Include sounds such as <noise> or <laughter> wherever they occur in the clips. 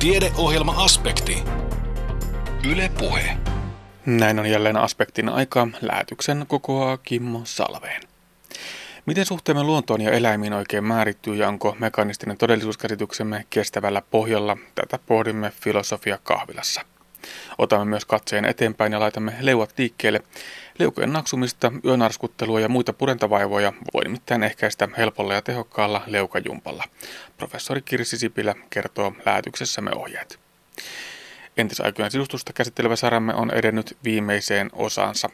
Tiedeohjelma-aspekti. Yle Puhe. Näin on jälleen aspektin aika. Lähetyksen kokoaa Kimmo Salveen. Miten suhteemme luontoon ja eläimiin oikein määrittyy ja onko mekanistinen todellisuuskäsityksemme kestävällä pohjalla? Tätä pohdimme filosofia kahvilassa. Otamme myös katseen eteenpäin ja laitamme leuat liikkeelle. Leukojen naksumista, yönarskuttelua ja muita purentavaivoja voi nimittäin ehkäistä helpolla ja tehokkaalla leukajumpalla. Professori Kirsi Sipilä kertoo lähetyksessämme ohjeet. Entisaikojen sidustusta käsittelevä saramme on edennyt viimeiseen osaansa.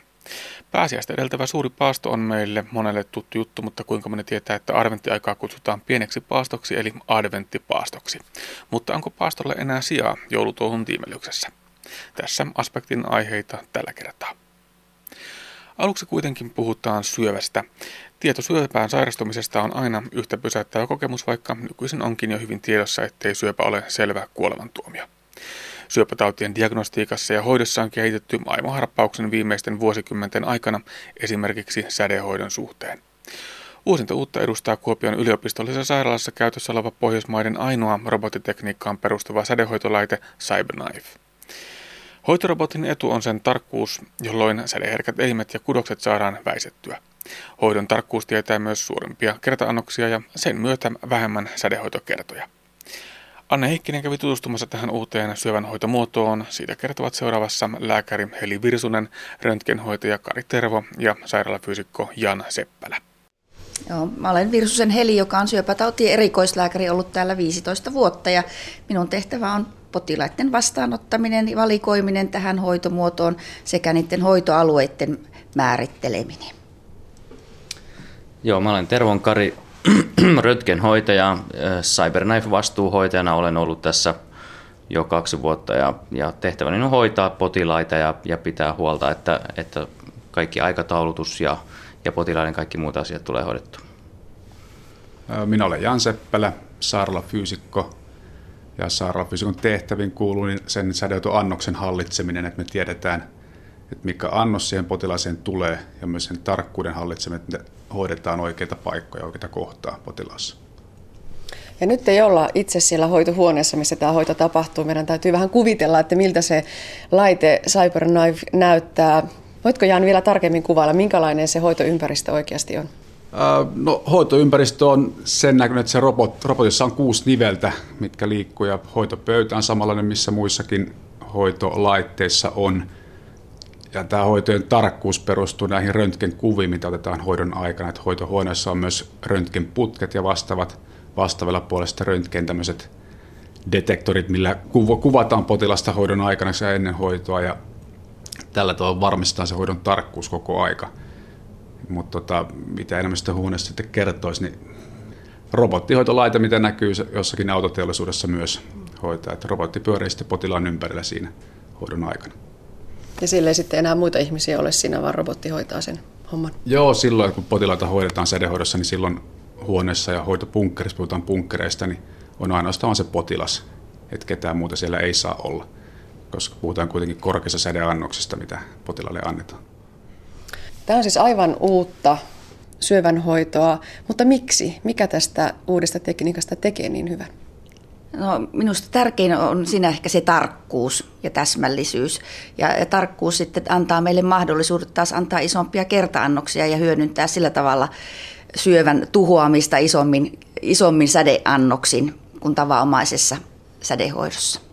Pääsiäistä edeltävä suuri paasto on meille monelle tuttu juttu, mutta kuinka moni tietää, että adventtiaikaa kutsutaan pieneksi paastoksi eli adventtipaastoksi. Mutta onko paastolle enää sijaa joulutuohun tiimelyksessä? Tässä aspektin aiheita tällä kertaa. Aluksi kuitenkin puhutaan syövästä. Tieto syöpään sairastumisesta on aina yhtä pysäyttävä kokemus, vaikka nykyisin onkin jo hyvin tiedossa, ettei syöpä ole selvä kuolemantuomio. Syöpätautien diagnostiikassa ja hoidossa on kehitetty maailmanharppauksen viimeisten vuosikymmenten aikana esimerkiksi sädehoidon suhteen. Uusinta uutta edustaa Kuopion yliopistollisessa sairaalassa käytössä oleva Pohjoismaiden ainoa robotitekniikkaan perustuva sädehoitolaite CyberKnife. Hoitorobotin etu on sen tarkkuus, jolloin sädeherkät elimet ja kudokset saadaan väisettyä. Hoidon tarkkuus tietää myös suurempia kertaannoksia ja sen myötä vähemmän sädehoitokertoja. Anne Heikkinen kävi tutustumassa tähän uuteen syövänhoitomuotoon. Siitä kertovat seuraavassa lääkäri Heli Virsunen, röntgenhoitaja Kari Tervo ja sairaalafyysikko Jan Seppälä. Joo, mä olen Virsusen Heli, joka on syöpätautien erikoislääkäri ollut täällä 15 vuotta ja minun tehtävä on potilaiden vastaanottaminen ja valikoiminen tähän hoitomuotoon sekä niiden hoitoalueiden määritteleminen. Joo, mä olen Tervon Kari, <clears throat> röntgenhoitaja, CyberKnife-vastuuhoitajana olen ollut tässä jo kaksi vuotta ja, ja tehtäväni on hoitaa potilaita ja, ja pitää huolta, että, että kaikki aikataulutus ja, ja potilaiden kaikki muut asiat tulee hoidettua. Minä olen Jan Seppälä, sairaalafyysikko ja sairaalafyysikon tehtäviin kuuluu niin sen sädehoitoannoksen hallitseminen, että me tiedetään, että mikä annos siihen potilaaseen tulee ja myös sen tarkkuuden hallitseminen, että hoidetaan oikeita paikkoja, oikeita kohtaa potilaassa. Ja nyt ei olla itse siellä hoitohuoneessa, missä tämä hoito tapahtuu. Meidän täytyy vähän kuvitella, että miltä se laite CyberKnife näyttää. Voitko Jan vielä tarkemmin kuvailla, minkälainen se hoitoympäristö oikeasti on? No, hoitoympäristö on sen näköinen, että se robot, robotissa on kuusi niveltä, mitkä liikkuu ja hoitopöytä on samanlainen, missä muissakin hoitolaitteissa on. Ja tämä hoitojen tarkkuus perustuu näihin röntgenkuviin, mitä otetaan hoidon aikana. Että hoitohuoneessa on myös röntgenputket ja vastaavat vastaavalla puolesta röntgen tämmöiset detektorit, millä kuvataan potilasta hoidon aikana ja ennen hoitoa. Ja tällä tavalla varmistetaan se hoidon tarkkuus koko aika. Mutta tota, mitä enemmän sitä huoneesta sitten kertoisi, niin robottihoitolaite, mitä näkyy jossakin autoteollisuudessa myös hoitaa. Että robotti pyörii sitten potilaan ympärillä siinä hoidon aikana. Ja sille ei sitten enää muita ihmisiä ole siinä, vaan robotti hoitaa sen homman. Joo, silloin kun potilaita hoidetaan sädehoidossa, niin silloin huoneessa ja hoitopunkkerissa, puhutaan punkkereista, niin on ainoastaan se potilas, että ketään muuta siellä ei saa olla, koska puhutaan kuitenkin korkeassa sädeannoksesta, mitä potilaalle annetaan. Tämä on siis aivan uutta syövänhoitoa, mutta miksi? Mikä tästä uudesta tekniikasta tekee niin hyvän? No, minusta tärkein on siinä ehkä se tarkkuus ja täsmällisyys. Ja, ja tarkkuus sitten antaa meille mahdollisuudet taas antaa isompia kertaannoksia ja hyödyntää sillä tavalla syövän tuhoamista isommin, isommin sädeannoksin kuin tavanomaisessa sädehoidossa.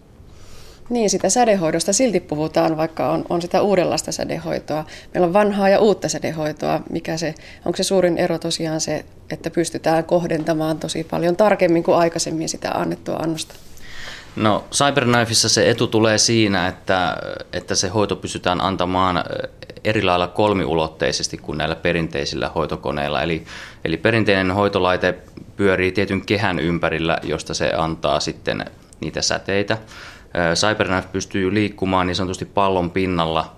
Niin, sitä sädehoidosta silti puhutaan, vaikka on, on sitä uudenlaista sädehoitoa. Meillä on vanhaa ja uutta sädehoitoa. Mikä se, onko se suurin ero tosiaan se, että pystytään kohdentamaan tosi paljon tarkemmin kuin aikaisemmin sitä annettua annosta? No CyberKnifeissa se etu tulee siinä, että, että se hoito pystytään antamaan eri lailla kolmiulotteisesti kuin näillä perinteisillä hoitokoneilla. Eli, eli perinteinen hoitolaite pyörii tietyn kehän ympärillä, josta se antaa sitten niitä säteitä. CyberKnife pystyy liikkumaan niin sanotusti pallon pinnalla,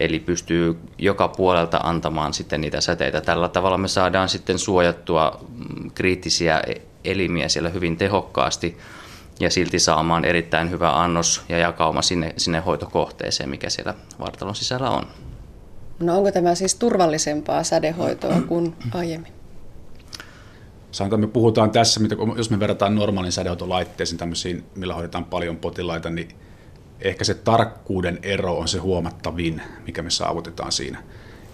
eli pystyy joka puolelta antamaan sitten niitä säteitä. Tällä tavalla me saadaan sitten suojattua mm, kriittisiä e-, elimiä siellä hyvin tehokkaasti ja silti saamaan erittäin hyvä annos ja jakauma sinne, sinne hoitokohteeseen, mikä siellä vartalon sisällä on. No onko tämä siis turvallisempaa sädehoitoa kuin aiemmin? Sanotaan, me puhutaan tässä, jos me verrataan normaalin sädehoitolaitteisiin tämmöisiin, millä hoidetaan paljon potilaita, niin ehkä se tarkkuuden ero on se huomattavin, mikä me saavutetaan siinä.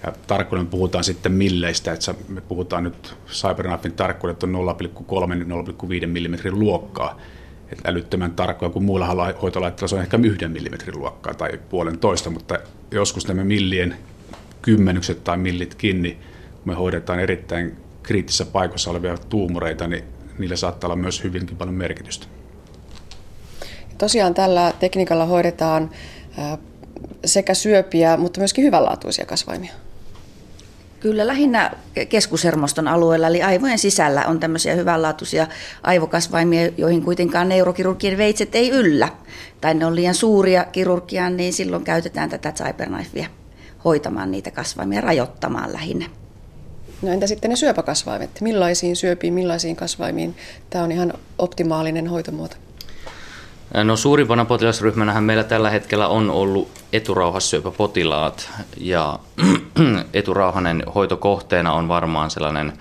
Ja tarkkuuden puhutaan sitten milleistä, että me puhutaan nyt CyberKnifein tarkkuudet on 0,3-0,5 mm luokkaa. Että älyttömän tarkkoja kuin muilla hoitolaitteilla se on ehkä yhden millimetrin luokkaa tai puolentoista, mutta joskus nämä millien kymmenykset tai millit kiinni, kun me hoidetaan erittäin kriittisessä paikassa olevia tuumoreita, niin niillä saattaa olla myös hyvinkin paljon merkitystä. Tosiaan tällä tekniikalla hoidetaan sekä syöpiä, mutta myöskin hyvänlaatuisia kasvaimia. Kyllä lähinnä keskushermoston alueella, eli aivojen sisällä on tämmöisiä hyvänlaatuisia aivokasvaimia, joihin kuitenkaan neurokirurgien veitset ei yllä. Tai ne on liian suuria kirurgiaan, niin silloin käytetään tätä cyberknifea hoitamaan niitä kasvaimia, rajoittamaan lähinnä. No entä sitten ne syöpäkasvaimet? Millaisiin syöpiin, millaisiin kasvaimiin tämä on ihan optimaalinen hoitomuoto? No suurimpana potilasryhmänähän meillä tällä hetkellä on ollut eturauhassyöpäpotilaat ja <clears throat> eturauhanen hoitokohteena on varmaan sellainen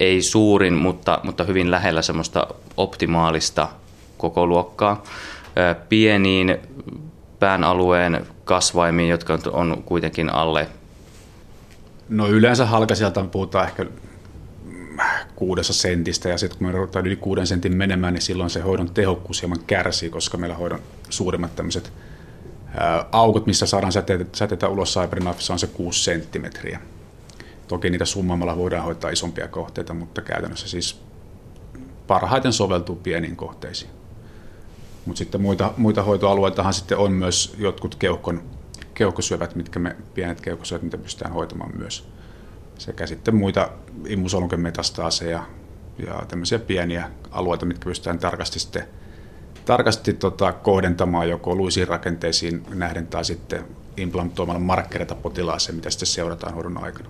ei suurin, mutta, mutta hyvin lähellä semmoista optimaalista koko luokkaa. Pieniin pään alueen kasvaimiin, jotka on kuitenkin alle No yleensä halkasijalta puhutaan ehkä kuudessa sentistä ja sitten kun me ruvetaan yli kuuden sentin menemään, niin silloin se hoidon tehokkuus hieman kärsii, koska meillä hoidon suurimmat tämmöiset aukot, missä saadaan säteitä, säteitä ulos Cybernafissa on se 6 senttimetriä. Toki niitä summaamalla voidaan hoitaa isompia kohteita, mutta käytännössä siis parhaiten soveltuu pieniin kohteisiin. Mutta sitten muita, muita hoitoalueitahan sitten on myös jotkut keuhkon, keuhkosyövät, mitkä me, pienet keuhkosyövät, mitä pystytään hoitamaan myös sekä sitten muita immusolonkemetastaaseja ja tämmöisiä pieniä alueita, mitkä pystytään tarkasti, sitten, tarkasti tota, kohdentamaan joko luisiin rakenteisiin nähden tai sitten implantoimalla markkereita potilaaseen, mitä sitten seurataan hoidon aikana.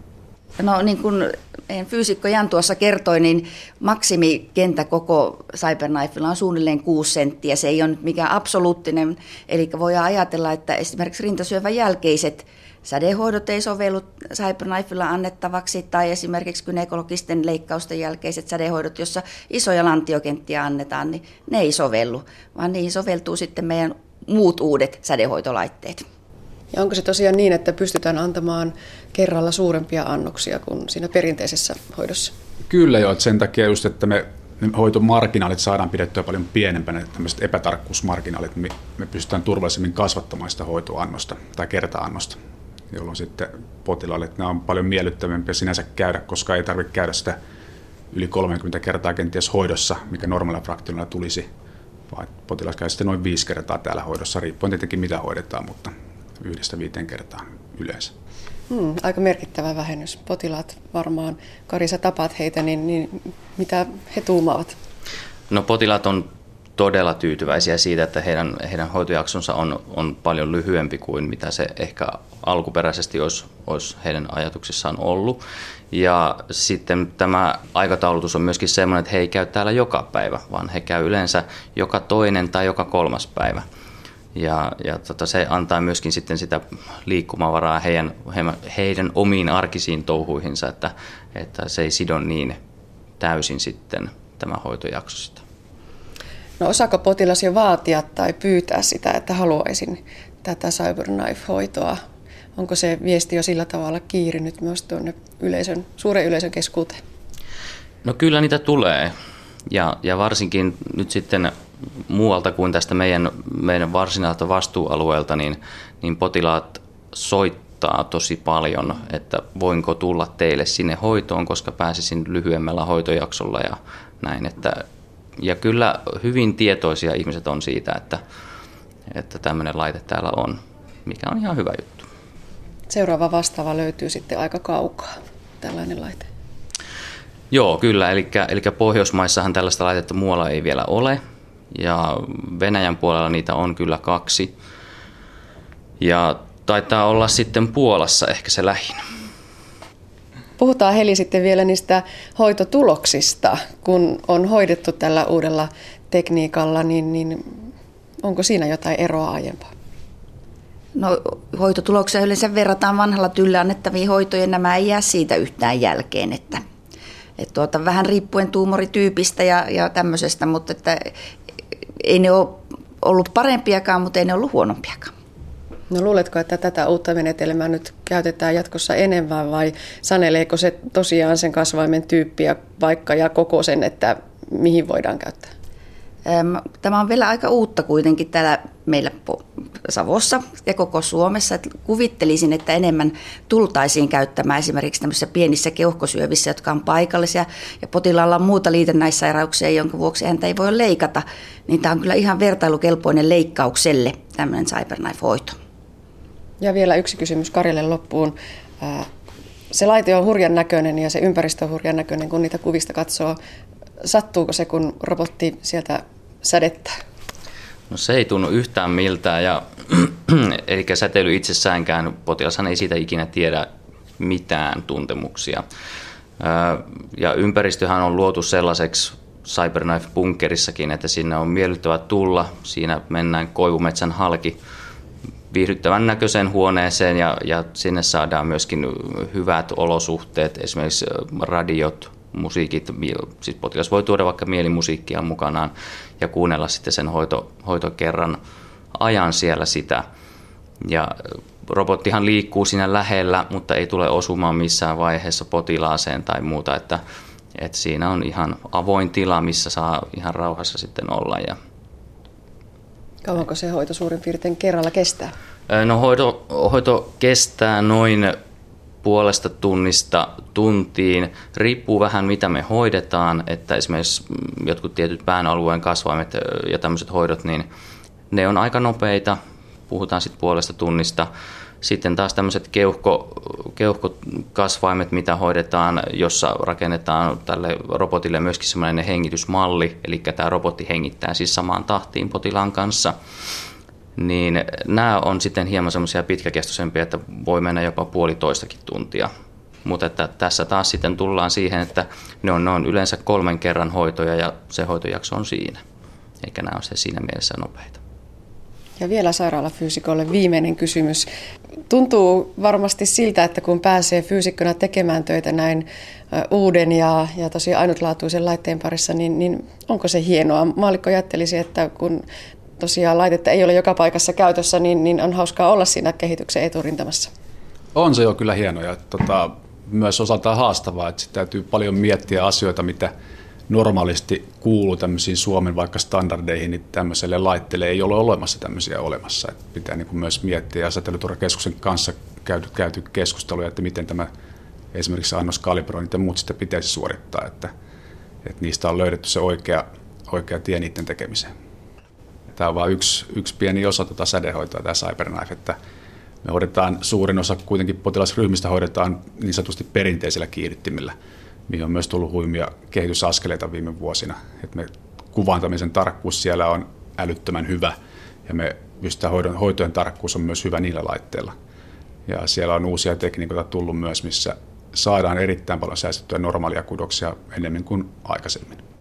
No niin kuin fyysikko Jan tuossa kertoi, niin maksimikenttä koko Cyberknifella on suunnilleen 6 senttiä. Se ei ole nyt mikään absoluuttinen, eli voidaan ajatella, että esimerkiksi rintasyövän jälkeiset sädehoidot ei sovellu Cyberknifella annettavaksi tai esimerkiksi gynekologisten leikkausten jälkeiset sädehoidot, jossa isoja lantiokenttiä annetaan, niin ne ei sovellu, vaan niihin soveltuu sitten meidän muut uudet sädehoitolaitteet. Ja onko se tosiaan niin, että pystytään antamaan kerralla suurempia annoksia kuin siinä perinteisessä hoidossa? Kyllä joo, että sen takia just, että me hoitomarginaalit saadaan pidettyä paljon pienempänä, tämmöiset epätarkkuusmarginaalit, me, pystytään turvallisemmin kasvattamaan sitä hoitoannosta tai kerta-annosta jolloin sitten potilaille nämä on paljon miellyttävämpiä sinänsä käydä, koska ei tarvitse käydä sitä yli 30 kertaa kenties hoidossa, mikä normaalilla fraktionilla tulisi, vaan potilas käy sitten noin viisi kertaa täällä hoidossa, riippuen tietenkin mitä hoidetaan, mutta yhdestä viiteen kertaa yleensä. Hmm, aika merkittävä vähennys. Potilaat varmaan, Karisa tapaat heitä, niin, niin mitä he tuumaavat? No potilaat on todella tyytyväisiä siitä, että heidän, heidän hoitojaksonsa on, on paljon lyhyempi kuin mitä se ehkä alkuperäisesti olisi, olisi heidän ajatuksissaan ollut. Ja sitten tämä aikataulutus on myöskin sellainen, että he ei käy täällä joka päivä, vaan he käy yleensä joka toinen tai joka kolmas päivä. Ja, ja tota, se antaa myöskin sitten sitä liikkumavaraa heidän, heidän omiin arkisiin touhuihinsa, että, että se ei sido niin täysin sitten tämä hoitojakso sitä. No osaako potilas jo vaatia tai pyytää sitä, että haluaisin tätä CyberKnife-hoitoa? Onko se viesti jo sillä tavalla kiirinyt myös tuonne yleisön, suuren yleisön keskuuteen? No kyllä niitä tulee. Ja, ja varsinkin nyt sitten muualta kuin tästä meidän, meidän varsinaiselta vastuualueelta, niin, niin potilaat soittaa tosi paljon, että voinko tulla teille sinne hoitoon, koska pääsisin lyhyemmällä hoitojaksolla ja näin. Että ja kyllä hyvin tietoisia ihmiset on siitä, että, että tämmöinen laite täällä on, mikä on ihan hyvä juttu. Seuraava vastaava löytyy sitten aika kaukaa, tällainen laite. Joo, kyllä. Eli, eli Pohjoismaissahan tällaista laitetta muualla ei vielä ole. Ja Venäjän puolella niitä on kyllä kaksi. Ja taitaa olla sitten Puolassa ehkä se lähin. Puhutaan Heli sitten vielä niistä hoitotuloksista. Kun on hoidettu tällä uudella tekniikalla, niin, niin onko siinä jotain eroa aiempaa? No, hoitotuloksia yleensä verrataan vanhalla tyllä annettaviin hoitoja. Nämä ei jää siitä yhtään jälkeen, että Et tuota, vähän riippuen tuumorityypistä ja, ja tämmöisestä, mutta että ei ne ole ollut parempiakaan, mutta ei ne ollut huonompiakaan. No luuletko, että tätä uutta menetelmää nyt käytetään jatkossa enemmän vai saneleeko se tosiaan sen kasvaimen tyyppiä vaikka ja koko sen, että mihin voidaan käyttää? Tämä on vielä aika uutta kuitenkin täällä meillä Savossa ja koko Suomessa. Kuvittelisin, että enemmän tultaisiin käyttämään esimerkiksi tämmöisissä pienissä keuhkosyövissä, jotka on paikallisia ja potilaalla on muuta liitännäissairauksia, jonka vuoksi häntä ei voi leikata. Niin tämä on kyllä ihan vertailukelpoinen leikkaukselle tämmöinen CyberKnife-hoito. Ja vielä yksi kysymys Karille loppuun. Se laite on hurjan näköinen ja se ympäristö on hurjan näköinen, kun niitä kuvista katsoo. Sattuuko se, kun robotti sieltä sädettää? No se ei tunnu yhtään miltään, ja, <clears throat> eli säteily itsessäänkään, potilashan ei siitä ikinä tiedä mitään tuntemuksia. Ja ympäristöhän on luotu sellaiseksi Cyberknife-bunkerissakin, että sinne on miellyttävä tulla. Siinä mennään koivumetsän halki viihdyttävän näköiseen huoneeseen ja, ja sinne saadaan myöskin hyvät olosuhteet, esimerkiksi radiot, musiikit, siis potilas voi tuoda vaikka mielimusiikkia mukanaan ja kuunnella sitten sen hoito, hoitokerran ajan siellä sitä. Ja robottihan liikkuu siinä lähellä, mutta ei tule osumaan missään vaiheessa potilaaseen tai muuta, että, että siinä on ihan avoin tila, missä saa ihan rauhassa sitten olla. Ja Kauanko se hoito suurin piirtein kerralla kestää? No hoito, hoito kestää noin puolesta tunnista tuntiin. Riippuu vähän mitä me hoidetaan, että esimerkiksi jotkut tietyt pään alueen kasvaimet ja tämmöiset hoidot, niin ne on aika nopeita. Puhutaan sitten puolesta tunnista. Sitten taas tämmöiset keuhko, keuhkokasvaimet, mitä hoidetaan, jossa rakennetaan tälle robotille myöskin semmoinen hengitysmalli, eli tämä robotti hengittää siis samaan tahtiin potilaan kanssa niin nämä on sitten hieman semmoisia pitkäkestoisempia, että voi mennä jopa puolitoistakin tuntia. Mutta että tässä taas sitten tullaan siihen, että ne on, ne on yleensä kolmen kerran hoitoja ja se hoitojakso on siinä. Eikä nämä ole se siinä mielessä nopeita. Ja vielä sairaalafyysikolle viimeinen kysymys. Tuntuu varmasti siltä, että kun pääsee fyysikkona tekemään töitä näin uuden ja, ja tosi ainutlaatuisen laitteen parissa, niin, niin onko se hienoa? Maalikko ajattelisi, että kun tosiaan laitetta ei ole joka paikassa käytössä, niin, niin on hauskaa olla siinä kehityksen eturintamassa. On se jo kyllä hieno ja tota, myös osaltaan haastavaa, että täytyy paljon miettiä asioita, mitä normaalisti kuuluu tämmöisiin Suomen vaikka standardeihin, niin tämmöiselle laitteelle ei ole olemassa tämmöisiä olemassa. Että pitää niin kuin myös miettiä ja säteilyturvakeskuksen kanssa käyty, käyty keskusteluja, että miten tämä esimerkiksi annoskalibroinnit ja muut sitten pitäisi suorittaa, että, että niistä on löydetty se oikea, oikea tie niiden tekemiseen. Tämä on vain yksi, yksi pieni osa tuota sädehoitoa, tämä CyberKnife, että me hoidetaan, suurin osa kuitenkin potilasryhmistä hoidetaan niin sanotusti perinteisillä kiihdyttimillä, mihin on myös tullut huimia kehitysaskeleita viime vuosina. Että me kuvantamisen tarkkuus siellä on älyttömän hyvä ja me pystytään hoidon, hoitojen tarkkuus on myös hyvä niillä laitteilla. Ja siellä on uusia tekniikoita tullut myös, missä saadaan erittäin paljon säästettyä normaalia kudoksia enemmän kuin aikaisemmin.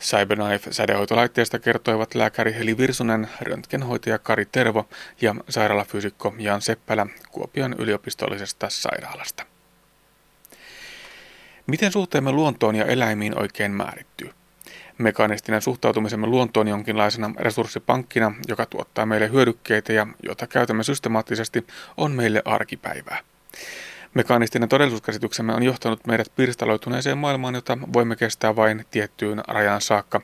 Cyberknife-sädehoitolaitteesta kertoivat lääkäri Heli Virsunen, röntgenhoitaja Kari Tervo ja sairaalafyysikko Jan Seppälä Kuopion yliopistollisesta sairaalasta. Miten suhteemme luontoon ja eläimiin oikein määrittyy? Mekanistinen suhtautumisemme luontoon jonkinlaisena resurssipankkina, joka tuottaa meille hyödykkeitä ja jota käytämme systemaattisesti, on meille arkipäivää. Mekaanistinen todellisuuskäsityksemme on johtanut meidät pirstaloituneeseen maailmaan, jota voimme kestää vain tiettyyn rajaan saakka.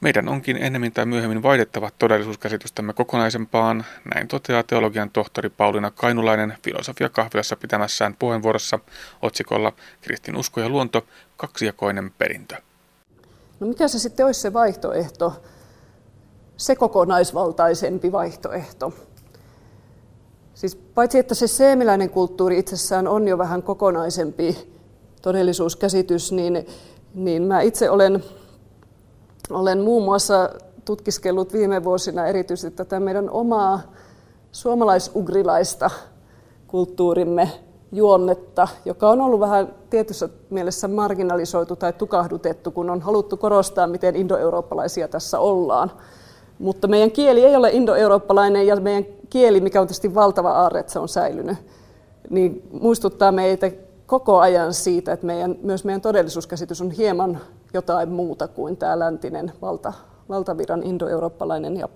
Meidän onkin ennemmin tai myöhemmin vaihdettava todellisuuskäsitystämme kokonaisempaan, näin toteaa teologian tohtori Pauliina Kainulainen filosofia kahvilassa pitämässään puheenvuorossa otsikolla Kristin usko ja luonto, kaksijakoinen perintö. No mikä se sitten olisi se vaihtoehto, se kokonaisvaltaisempi vaihtoehto? Siis paitsi että se seemiläinen kulttuuri itsessään on jo vähän kokonaisempi todellisuuskäsitys, niin, niin mä itse olen, olen muun muassa tutkiskellut viime vuosina erityisesti tätä meidän omaa suomalaisugrilaista kulttuurimme juonnetta, joka on ollut vähän tietyssä mielessä marginalisoitu tai tukahdutettu, kun on haluttu korostaa, miten indoeurooppalaisia tässä ollaan. Mutta meidän kieli ei ole indoeurooppalainen ja meidän kieli, mikä on tietysti valtava aarre, että se on säilynyt, niin muistuttaa meitä koko ajan siitä, että meidän, myös meidän todellisuuskäsitys on hieman jotain muuta kuin tämä läntinen valta, valtaviran indoeurooppalainen ja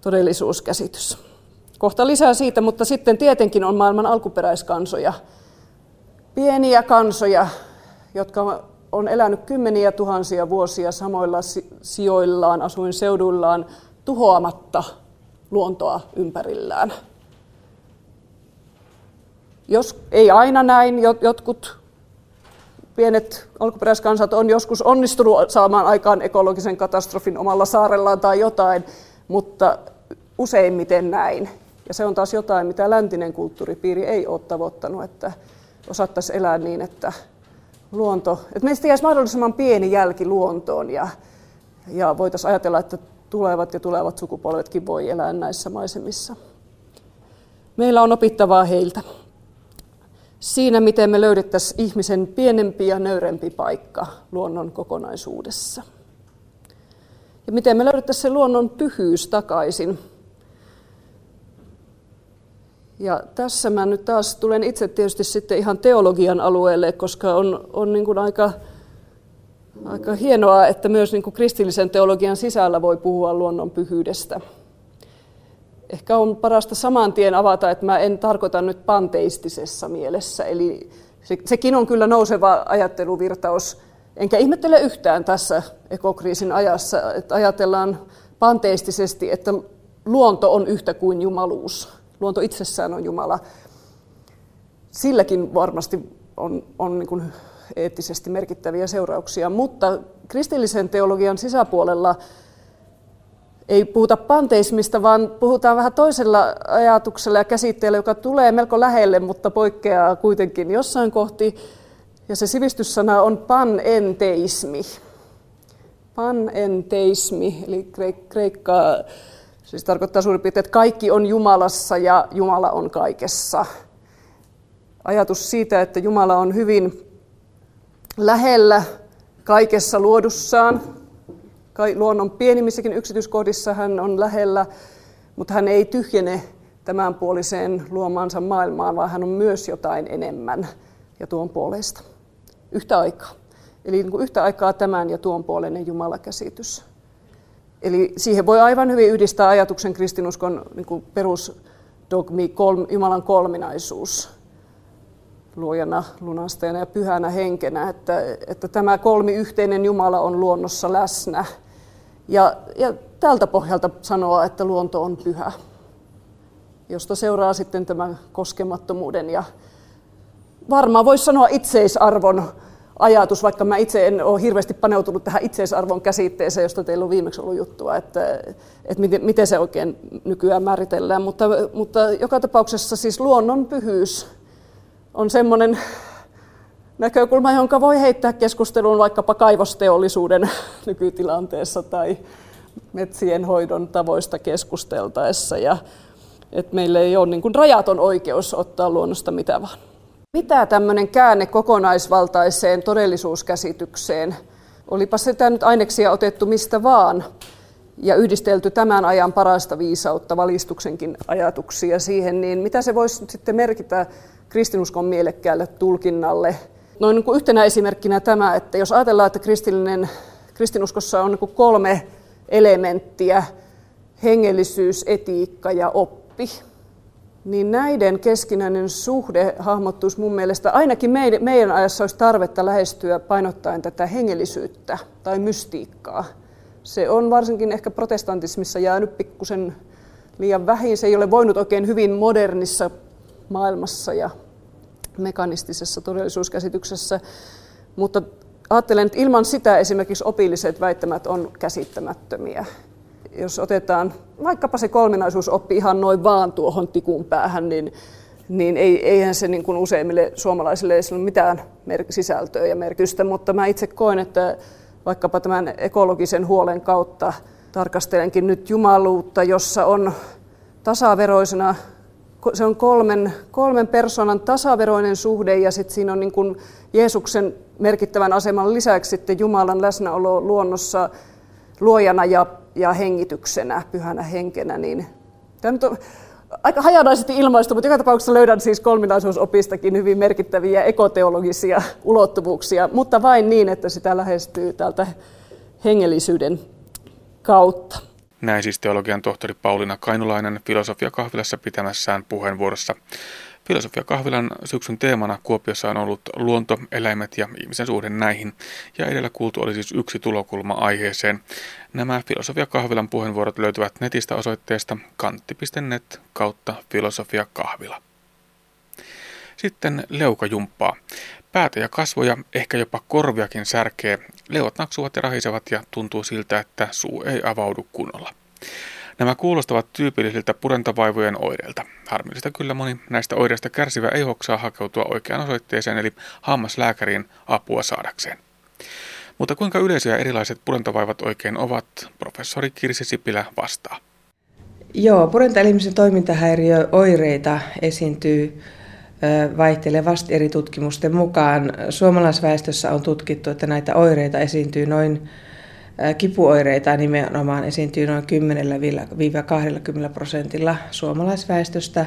todellisuuskäsitys. Kohta lisää siitä, mutta sitten tietenkin on maailman alkuperäiskansoja, pieniä kansoja, jotka on elänyt kymmeniä tuhansia vuosia samoilla sijoillaan, asuinseuduillaan, tuhoamatta luontoa ympärillään. Jos ei aina näin, jotkut pienet alkuperäiskansat on joskus onnistunut saamaan aikaan ekologisen katastrofin omalla saarellaan tai jotain, mutta useimmiten näin. Ja se on taas jotain, mitä läntinen kulttuuripiiri ei ole tavoittanut, että osattaisiin elää niin, että luonto, että meistä jäisi mahdollisimman pieni jälki luontoon ja, ja voitaisiin ajatella, että tulevat ja tulevat sukupolvetkin voi elää näissä maisemissa. Meillä on opittavaa heiltä. Siinä, miten me löydettäisiin ihmisen pienempi ja nöyrempi paikka luonnon kokonaisuudessa. Ja miten me löydettäisiin se luonnon pyhyys takaisin ja tässä mä nyt taas tulen itse tietysti sitten ihan teologian alueelle, koska on, on niin kuin aika, aika hienoa, että myös niin kuin kristillisen teologian sisällä voi puhua luonnon pyhyydestä. Ehkä on parasta saman tien avata, että mä en tarkoita nyt panteistisessa mielessä, eli se, sekin on kyllä nouseva ajatteluvirtaus, enkä ihmettele yhtään tässä ekokriisin ajassa, että ajatellaan panteistisesti, että luonto on yhtä kuin jumaluus luonto itsessään on Jumala. Silläkin varmasti on, on niin kuin eettisesti merkittäviä seurauksia, mutta kristillisen teologian sisäpuolella ei puhuta panteismista, vaan puhutaan vähän toisella ajatuksella ja käsitteellä, joka tulee melko lähelle, mutta poikkeaa kuitenkin jossain kohti. Ja se sivistyssana on panenteismi. Panenteismi, eli kreikkaa Siis tarkoittaa suurin piirtein, että kaikki on Jumalassa ja Jumala on kaikessa. Ajatus siitä, että Jumala on hyvin lähellä kaikessa luodussaan. Luonnon pienimmissäkin yksityiskohdissa hän on lähellä, mutta hän ei tyhjene tämänpuoliseen luomaansa maailmaan, vaan hän on myös jotain enemmän ja tuon puolesta. Yhtä aikaa. Eli niin kuin yhtä aikaa tämän ja tuon puoleinen Jumalakäsitys. Eli siihen voi aivan hyvin yhdistää ajatuksen kristinuskon niin perusdogmi, kolm, Jumalan kolminaisuus luojana, lunastajana ja pyhänä henkenä, että, että tämä kolmi yhteinen Jumala on luonnossa läsnä. Ja, ja tältä pohjalta sanoa, että luonto on pyhä, josta seuraa sitten tämä koskemattomuuden ja varmaan voisi sanoa itseisarvon ajatus, vaikka mä itse en ole hirveästi paneutunut tähän itseisarvon käsitteeseen, josta teillä on viimeksi ollut juttua, että, että miten, miten se oikein nykyään määritellään. Mutta, mutta joka tapauksessa siis luonnon pyhyys on semmoinen näkökulma, jonka voi heittää keskusteluun vaikkapa kaivosteollisuuden <laughs> nykytilanteessa tai metsien hoidon tavoista keskusteltaessa. Ja, että meillä ei ole niin kuin rajaton oikeus ottaa luonnosta mitä vaan. Mitä tämmöinen käänne kokonaisvaltaiseen todellisuuskäsitykseen, olipa sitä nyt aineksia otettu mistä vaan, ja yhdistelty tämän ajan parasta viisautta, valistuksenkin ajatuksia siihen, niin mitä se voisi sitten merkitä kristinuskon mielekkäälle tulkinnalle? Noin niin kuin yhtenä esimerkkinä tämä, että jos ajatellaan, että kristillinen, kristinuskossa on niin kolme elementtiä, hengellisyys, etiikka ja oppi, niin näiden keskinäinen suhde hahmottuisi mun mielestä, ainakin meidän, meidän ajassa olisi tarvetta lähestyä painottaen tätä hengellisyyttä tai mystiikkaa. Se on varsinkin ehkä protestantismissa jäänyt pikkusen liian vähin. Se ei ole voinut oikein hyvin modernissa maailmassa ja mekanistisessa todellisuuskäsityksessä. Mutta ajattelen, että ilman sitä esimerkiksi opilliset väittämät on käsittämättömiä jos otetaan vaikkapa se kolminaisuusoppi ihan noin vaan tuohon tikun päähän, niin, niin ei, eihän se niin kuin useimmille suomalaisille ei ole mitään sisältöä ja merkitystä, mutta mä itse koen, että vaikkapa tämän ekologisen huolen kautta tarkastelenkin nyt jumaluutta, jossa on tasaveroisena, se on kolmen, kolmen persoonan tasaveroinen suhde ja sitten siinä on niin kuin Jeesuksen merkittävän aseman lisäksi sitten Jumalan läsnäolo luonnossa luojana ja ja hengityksenä, pyhänä henkenä, niin tämä nyt on aika hajanaisesti ilmaistu, mutta joka tapauksessa löydän siis kolminaisuusopistakin hyvin merkittäviä ekoteologisia ulottuvuuksia, mutta vain niin, että sitä lähestyy täältä hengellisyyden kautta. Näin siis teologian tohtori Pauliina Kainulainen filosofia kahvilassa pitämässään puheenvuorossa. Filosofia kahvilan syksyn teemana Kuopiossa on ollut luonto, eläimet ja ihmisen suhde näihin, ja edellä kuultu oli siis yksi tulokulma aiheeseen. Nämä Filosofia kahvilan puheenvuorot löytyvät netistä osoitteesta kantti.net kautta filosofia kahvila. Sitten leukajumppaa. Päätä ja kasvoja, ehkä jopa korviakin särkee. Leuat naksuvat ja rahisevat ja tuntuu siltä, että suu ei avaudu kunnolla. Nämä kuulostavat tyypillisiltä purentavaivojen oireilta. Harmillista kyllä moni näistä oireista kärsivä ei hoksaa hakeutua oikeaan osoitteeseen eli hammaslääkäriin apua saadakseen. Mutta kuinka yleisiä erilaiset purentavaivat oikein ovat, professori Kirsi Sipilä vastaa. Joo, purentaelimisen toimintahäiriöoireita esiintyy vaihtelevasti eri tutkimusten mukaan. Suomalaisväestössä on tutkittu, että näitä oireita esiintyy noin Kipuoireita nimenomaan esiintyy noin 10-20 prosentilla suomalaisväestöstä.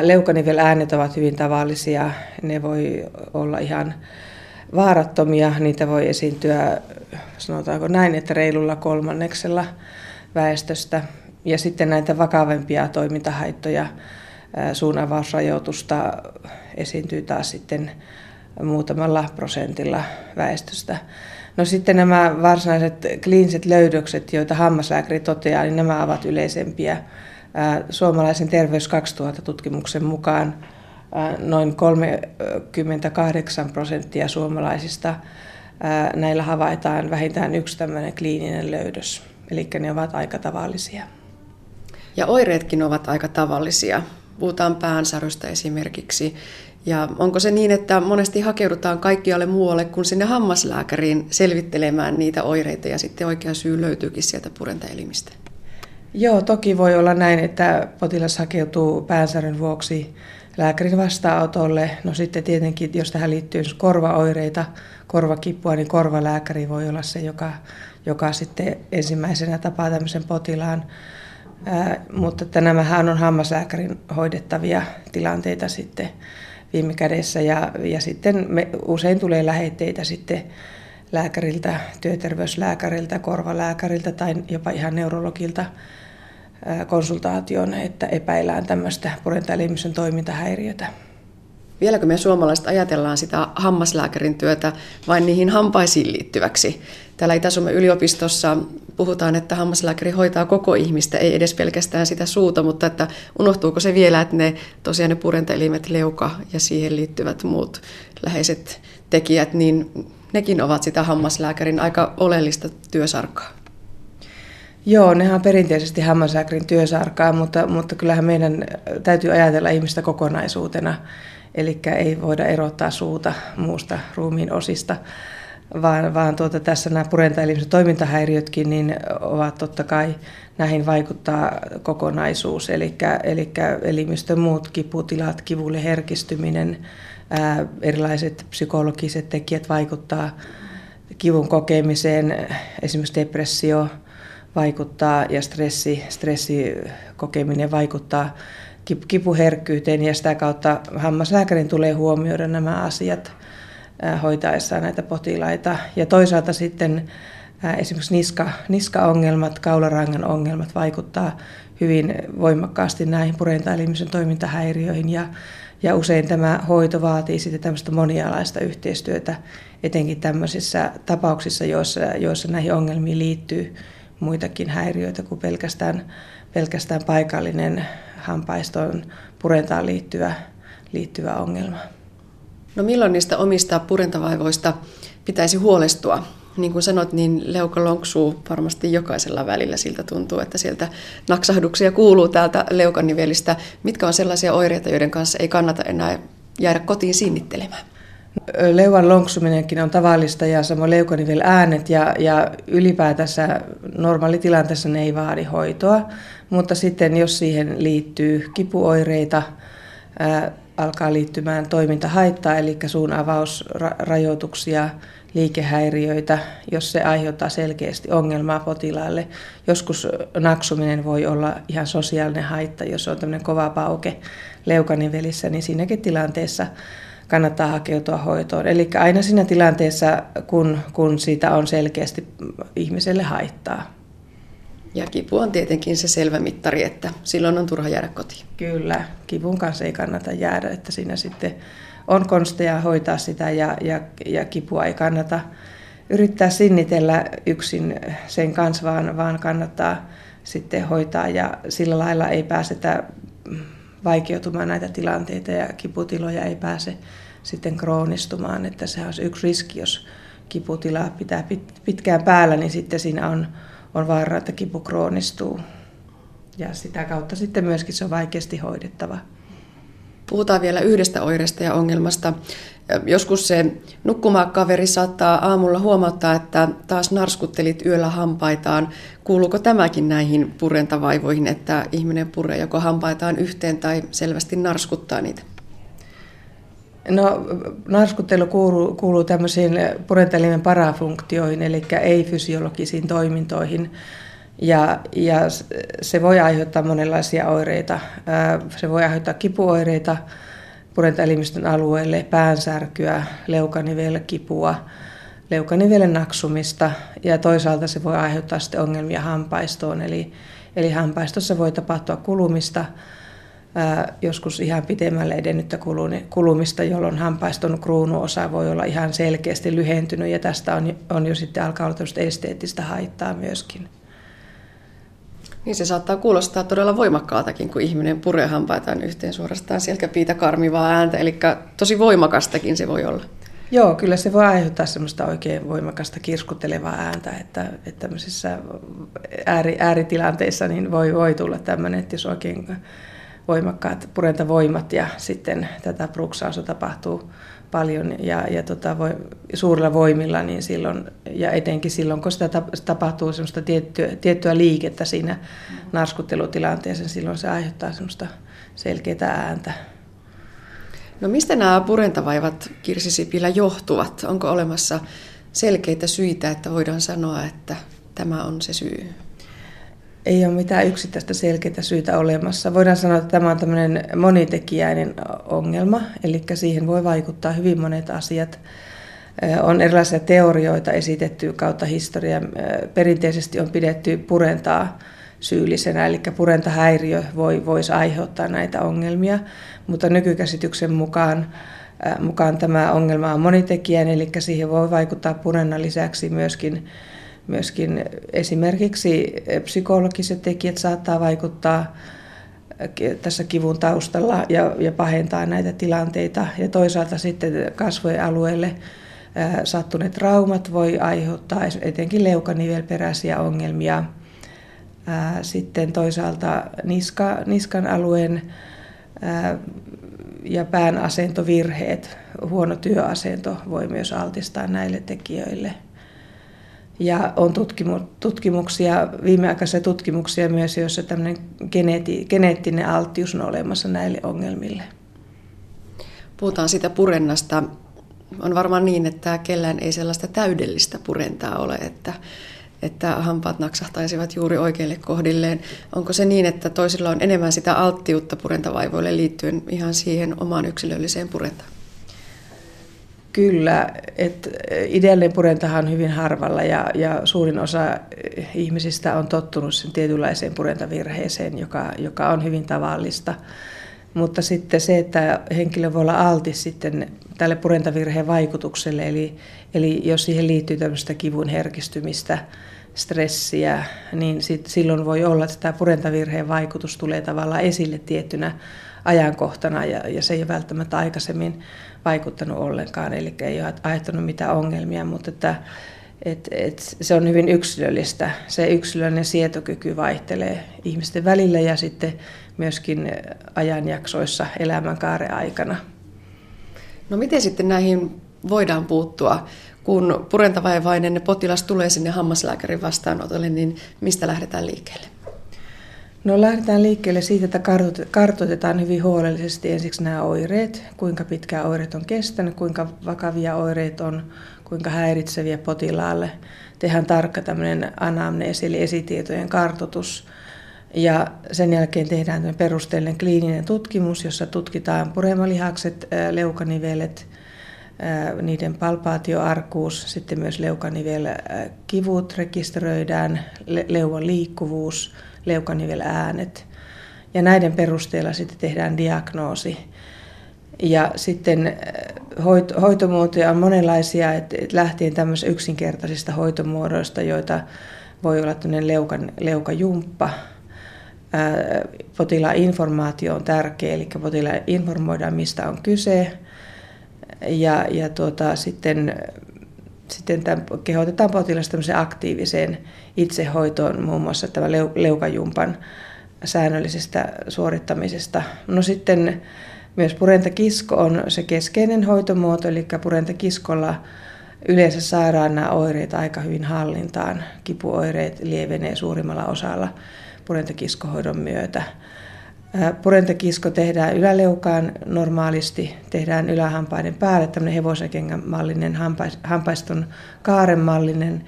Leukaniveläänet ovat hyvin tavallisia. Ne voi olla ihan vaarattomia. Niitä voi esiintyä, sanotaanko näin, että reilulla kolmanneksella väestöstä. Ja sitten näitä vakavempia toimintahaittoja, suun avausrajoitusta esiintyy taas sitten muutamalla prosentilla väestöstä. No sitten nämä varsinaiset kliiniset löydökset, joita hammaslääkäri toteaa, niin nämä ovat yleisempiä. Suomalaisen Terveys 2000-tutkimuksen mukaan noin 38 prosenttia suomalaisista näillä havaitaan vähintään yksi tämmöinen kliininen löydös. Eli ne ovat aika tavallisia. Ja oireetkin ovat aika tavallisia. Puhutaan päänsärystä esimerkiksi ja onko se niin, että monesti hakeudutaan kaikkialle muualle kuin sinne hammaslääkäriin selvittelemään niitä oireita ja sitten oikea syy löytyykin sieltä purentaelimistä? Joo, toki voi olla näin, että potilas hakeutuu päänsäryn vuoksi lääkärin vastaanotolle. No sitten tietenkin, jos tähän liittyy korvaoireita, korvakipua, niin korvalääkäri voi olla se, joka, joka sitten ensimmäisenä tapaa tämmöisen potilaan. Ää, mutta että nämähän on hammaslääkärin hoidettavia tilanteita sitten viime kädessä. Ja, ja sitten me, usein tulee lähetteitä sitten lääkäriltä, työterveyslääkäriltä, korvalääkäriltä tai jopa ihan neurologilta konsultaation, että epäillään tämmöistä purentaelimisen toimintahäiriötä. Vieläkö me suomalaiset ajatellaan sitä hammaslääkärin työtä vain niihin hampaisiin liittyväksi? Täällä Itä-Suomen yliopistossa puhutaan, että hammaslääkäri hoitaa koko ihmistä, ei edes pelkästään sitä suuta, mutta että unohtuuko se vielä, että ne tosiaan ne purentaelimet, leuka ja siihen liittyvät muut läheiset tekijät, niin nekin ovat sitä hammaslääkärin aika oleellista työsarkaa. Joo, nehän on perinteisesti hammaslääkärin työsarkaa, mutta, mutta kyllähän meidän täytyy ajatella ihmistä kokonaisuutena. Eli ei voida erottaa suuta muusta ruumiin osista, vaan, vaan tuota, tässä nämä purentaelimisen toimintahäiriötkin niin ovat totta kai, näihin vaikuttaa kokonaisuus, eli, eli elimistön muut kiputilat, kivulle herkistyminen, ää, erilaiset psykologiset tekijät vaikuttaa kivun kokemiseen, esimerkiksi depressio vaikuttaa ja stressi, stressikokeminen vaikuttaa kipuherkkyyteen ja sitä kautta hammaslääkärin tulee huomioida nämä asiat hoitaessaan näitä potilaita. Ja toisaalta sitten esimerkiksi niska, niskaongelmat, kaularangan ongelmat vaikuttaa hyvin voimakkaasti näihin purentaelimisen toimintahäiriöihin ja, ja usein tämä hoito vaatii sitten tämmöistä monialaista yhteistyötä, etenkin tämmöisissä tapauksissa, joissa, joissa näihin ongelmiin liittyy muitakin häiriöitä kuin pelkästään, pelkästään paikallinen hampaistoon purentaan liittyvä, liittyvä ongelma. No milloin niistä omista purentavaivoista pitäisi huolestua? Niin kuin sanot, niin leuka lonksuu varmasti jokaisella välillä. Siltä tuntuu, että sieltä naksahduksia kuuluu täältä leukanivelistä. Mitkä on sellaisia oireita, joiden kanssa ei kannata enää jäädä kotiin sinnittelemään? Leuan lonksuminenkin on tavallista ja samoin leukanivel äänet ja, ja ylipäätänsä normaalitilanteessa ne ei vaadi hoitoa. Mutta sitten jos siihen liittyy kipuoireita, alkaa liittymään toimintahaittaa, eli suun avausrajoituksia, liikehäiriöitä, jos se aiheuttaa selkeästi ongelmaa potilaalle. Joskus naksuminen voi olla ihan sosiaalinen haitta, jos on tämmöinen kova pauke leukanivelissä, niin siinäkin tilanteessa kannattaa hakeutua hoitoon. Eli aina siinä tilanteessa, kun, kun siitä on selkeästi ihmiselle haittaa. Ja kipu on tietenkin se selvä mittari, että silloin on turha jäädä kotiin. Kyllä, kivun kanssa ei kannata jäädä, että siinä sitten on konsteja hoitaa sitä ja, ja, ja kipua ei kannata yrittää sinnitellä yksin sen kanssa, vaan, vaan kannattaa sitten hoitaa ja sillä lailla ei pääsetä vaikeutumaan näitä tilanteita ja kiputiloja ei pääse sitten kroonistumaan, että se on yksi riski, jos kiputila pitää pitkään päällä, niin sitten siinä on, on vaara, että kipu kroonistuu. Ja sitä kautta sitten myöskin se on vaikeasti hoidettava. Puhutaan vielä yhdestä oireesta ja ongelmasta. Joskus se nukkumaakaveri saattaa aamulla huomauttaa, että taas narskuttelit yöllä hampaitaan. Kuuluuko tämäkin näihin purentavaivoihin, että ihminen puree joko hampaitaan yhteen tai selvästi narskuttaa niitä? No, narskuttelu kuuluu, kuuluu tämmöisiin purentelimen parafunktioihin, eli ei-fysiologisiin toimintoihin. Ja, ja se voi aiheuttaa monenlaisia oireita. Se voi aiheuttaa kipuoireita purentaelimistön alueelle, päänsärkyä, leukanivellekipua, leukanivelen naksumista ja toisaalta se voi aiheuttaa sitten ongelmia hampaistoon. Eli, eli hampaistossa voi tapahtua kulumista, joskus ihan pitemmälle edennyttä kulumista, jolloin hampaiston kruunuosa voi olla ihan selkeästi lyhentynyt ja tästä on, on jo sitten alkaa olla esteettistä haittaa myöskin. Niin se saattaa kuulostaa todella voimakkaaltakin, kun ihminen puree hampaitaan yhteen suorastaan selkäpiitä karmivaa ääntä, eli tosi voimakastakin se voi olla. Joo, kyllä se voi aiheuttaa semmoista oikein voimakasta kirskuttelevaa ääntä, että, että tämmöisissä ääri, ääritilanteissa niin voi, voi tulla tämmöinen, että jos oikein voimakkaat purentavoimat ja sitten tätä bruksausta tapahtuu paljon ja, ja tota, voi, suurilla voimilla, niin silloin, ja etenkin silloin, kun sitä tapahtuu semmoista tiettyä, tiettyä liikettä siinä narskuttelutilanteessa, niin silloin se aiheuttaa semmoista selkeää ääntä. No mistä nämä purentavaivat Kirsi Sipilä johtuvat? Onko olemassa selkeitä syitä, että voidaan sanoa, että tämä on se syy? Ei ole mitään yksittäistä selkeää syytä olemassa. Voidaan sanoa, että tämä on tämmöinen monitekijäinen ongelma, eli siihen voi vaikuttaa hyvin monet asiat. On erilaisia teorioita esitetty kautta historia. Perinteisesti on pidetty purentaa syyllisenä, eli purentahäiriö voi, voisi aiheuttaa näitä ongelmia, mutta nykykäsityksen mukaan mukaan tämä ongelma on monitekijäinen, eli siihen voi vaikuttaa purennan lisäksi myöskin Myöskin esimerkiksi psykologiset tekijät saattaa vaikuttaa tässä kivun taustalla ja, ja pahentaa näitä tilanteita. Ja toisaalta sitten kasvojen alueelle sattuneet traumat voi aiheuttaa etenkin leukanivelperäisiä ongelmia. Sitten toisaalta niska, niskan alueen ja pään asentovirheet, huono työasento voi myös altistaa näille tekijöille – ja on tutkimu, tutkimuksia, viimeaikaisia tutkimuksia myös, joissa tämmöinen geneeti, geneettinen alttius on olemassa näille ongelmille. Puhutaan sitä purennasta. On varmaan niin, että kellään ei sellaista täydellistä purentaa ole, että, että hampaat naksahtaisivat juuri oikeille kohdilleen. Onko se niin, että toisilla on enemmän sitä alttiutta purentavaivoille liittyen ihan siihen omaan yksilölliseen purentaan? Kyllä, että ideaalinen purentahan on hyvin harvalla ja, ja suurin osa ihmisistä on tottunut sen tietynlaiseen purentavirheeseen, joka, joka on hyvin tavallista. Mutta sitten se, että henkilö voi olla altis sitten tälle purentavirheen vaikutukselle, eli, eli jos siihen liittyy tämmöistä kivun herkistymistä, stressiä, niin sit, silloin voi olla, että tämä purentavirheen vaikutus tulee tavallaan esille tiettynä ajankohtana ja, ja se ei ole välttämättä aikaisemmin vaikuttanut ollenkaan, eli ei ole aiheuttanut mitään ongelmia, mutta että, et, et se on hyvin yksilöllistä. Se yksilöllinen sietokyky vaihtelee ihmisten välillä ja sitten myöskin ajanjaksoissa elämänkaaren aikana. No miten sitten näihin voidaan puuttua? Kun purentavaivainen potilas tulee sinne hammaslääkärin vastaanotolle, niin mistä lähdetään liikkeelle? No lähdetään liikkeelle siitä, että kartoitetaan hyvin huolellisesti ensiksi nämä oireet, kuinka pitkään oireet on kestänyt, kuinka vakavia oireet on, kuinka häiritseviä potilaalle. Tehdään tarkka tämmöinen anamneesi eli esitietojen kartoitus. Ja sen jälkeen tehdään perusteellinen kliininen tutkimus, jossa tutkitaan puremalihakset, leukanivelet, niiden palpaatioarkuus, sitten myös leukanivelkivut rekisteröidään, leuan liikkuvuus, leukaniveläänet. Ja näiden perusteella sitten tehdään diagnoosi. Ja sitten hoitomuotoja on monenlaisia, että lähtien tämmöisistä yksinkertaisista hoitomuodoista, joita voi olla leukan, leukajumppa, potilaan informaatio on tärkeä, eli potilaan informoidaan, mistä on kyse. Ja, ja tuota, sitten, sitten tämän, kehotetaan potilasta aktiiviseen itsehoitoon, muun muassa tämän leukajumpan säännöllisestä suorittamisesta. No sitten myös purentakisko on se keskeinen hoitomuoto, eli purentakiskolla yleensä saadaan nämä oireet aika hyvin hallintaan. Kipuoireet lievenee suurimmalla osalla purentakiskohoidon myötä. Purentakisko tehdään yläleukaan normaalisti, tehdään ylähampaiden päälle tämmöinen hevosekengän mallinen, hampaiston kaaren mallinen,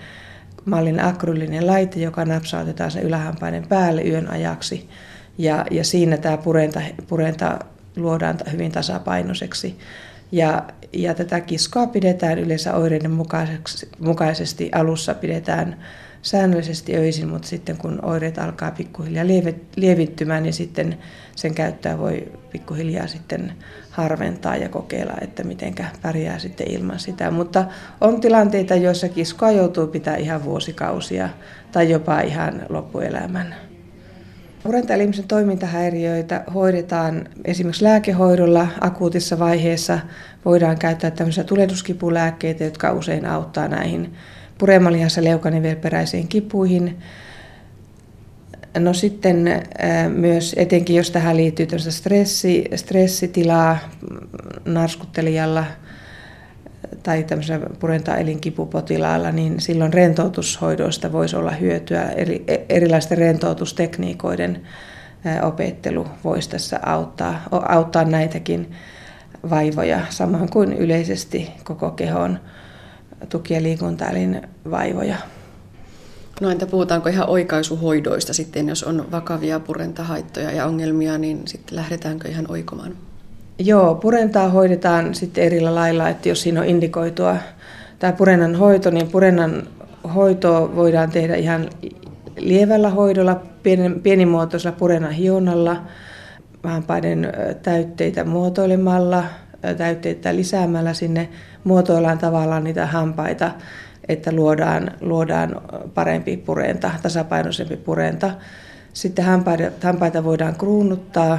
mallinen akryllinen laite, joka napsautetaan sen ylähampaiden päälle yön ajaksi. Ja, ja siinä tämä purenta, purenta luodaan hyvin tasapainoiseksi. Ja, ja tätä kiskoa pidetään yleensä oireiden mukaisesti. Alussa pidetään säännöllisesti öisin, mutta sitten kun oireet alkaa pikkuhiljaa lievittymään, niin sitten sen käyttöä voi pikkuhiljaa sitten harventaa ja kokeilla, että miten pärjää sitten ilman sitä. Mutta on tilanteita, joissa kiskoa joutuu pitää ihan vuosikausia tai jopa ihan loppuelämän. Urentaelimisen toimintahäiriöitä hoidetaan esimerkiksi lääkehoidolla akuutissa vaiheessa. Voidaan käyttää tämmöisiä tulehduskipulääkkeitä, jotka usein auttaa näihin puremalihassa leukanivelperäisiin kipuihin. No sitten myös etenkin, jos tähän liittyy stressi, stressitilaa narskuttelijalla tai purenta-elinkipupotilaalla, niin silloin rentoutushoidoista voisi olla hyötyä. Eri, e, erilaisten rentoutustekniikoiden opettelu voisi tässä auttaa, auttaa näitäkin vaivoja, samoin kuin yleisesti koko kehon tuki- ja liikuntaelin vaivoja. No entä puhutaanko ihan oikaisuhoidoista sitten, jos on vakavia purentahaittoja ja ongelmia, niin sitten lähdetäänkö ihan oikomaan? Joo, purentaa hoidetaan sitten eri lailla, että jos siinä on indikoitua tämä purennan hoito, niin purennan hoito voidaan tehdä ihan lievällä hoidolla, pienimuotoisella purennan hionnalla, hampaiden täytteitä muotoilemalla, täytteitä lisäämällä sinne muotoillaan tavallaan niitä hampaita, että luodaan, luodaan parempi purenta, tasapainoisempi purenta. Sitten hampaita, hampaita voidaan kruunuttaa,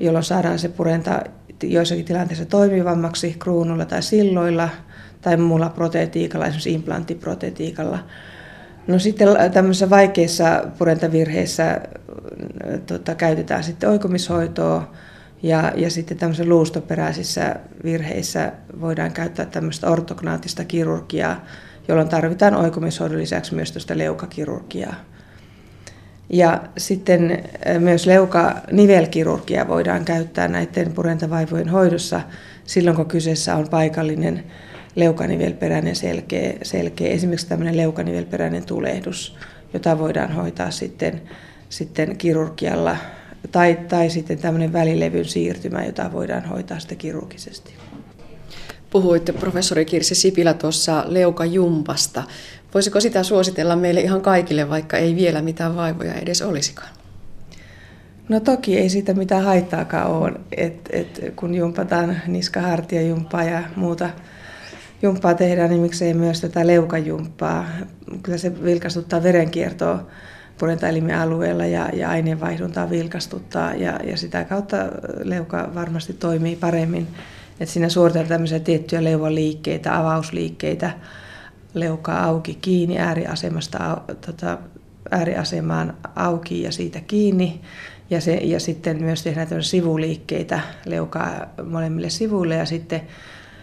jolloin saadaan se purenta joissakin tilanteissa toimivammaksi kruunulla tai silloilla tai muulla protetiikalla, esimerkiksi implanttiprotetiikalla. No sitten tämmöisissä vaikeissa purentavirheissä tota, käytetään sitten oikomishoitoa, ja, ja sitten tämmöisissä luustoperäisissä virheissä voidaan käyttää tämmöistä ortognaattista kirurgiaa, jolloin tarvitaan oikomishoidon lisäksi myös tästä leukakirurgiaa. Ja sitten myös leukanivelkirurgia voidaan käyttää näiden purentavaivojen hoidossa silloin, kun kyseessä on paikallinen leukanivelperäinen selkeä, selkeä esimerkiksi tämmöinen leukanivelperäinen tulehdus, jota voidaan hoitaa sitten, sitten kirurgialla tai, tai sitten tämmöinen välilevyn siirtymä, jota voidaan hoitaa sitten kirurgisesti. Puhuitte professori Kirsi Sipilä tuossa leukajumpasta. Voisiko sitä suositella meille ihan kaikille, vaikka ei vielä mitään vaivoja edes olisikaan? No toki ei siitä mitään haittaakaan ole, et, et, kun jumpataan niskahartiajumppaa ja muuta jumppaa tehdään, niin miksei myös tätä leukajumppaa. Kyllä se vilkastuttaa verenkiertoa purentaelimen alueella ja, ja aineenvaihduntaa vilkastuttaa ja, ja sitä kautta leuka varmasti toimii paremmin. Et siinä suoritetaan tämmöisiä tiettyjä leuvaliikkeitä, avausliikkeitä, leukaa auki kiinni ääriasemasta tota, ääriasemaan auki ja siitä kiinni. Ja, se, ja sitten myös tehdään sivuliikkeitä leukaa molemmille sivuille ja sitten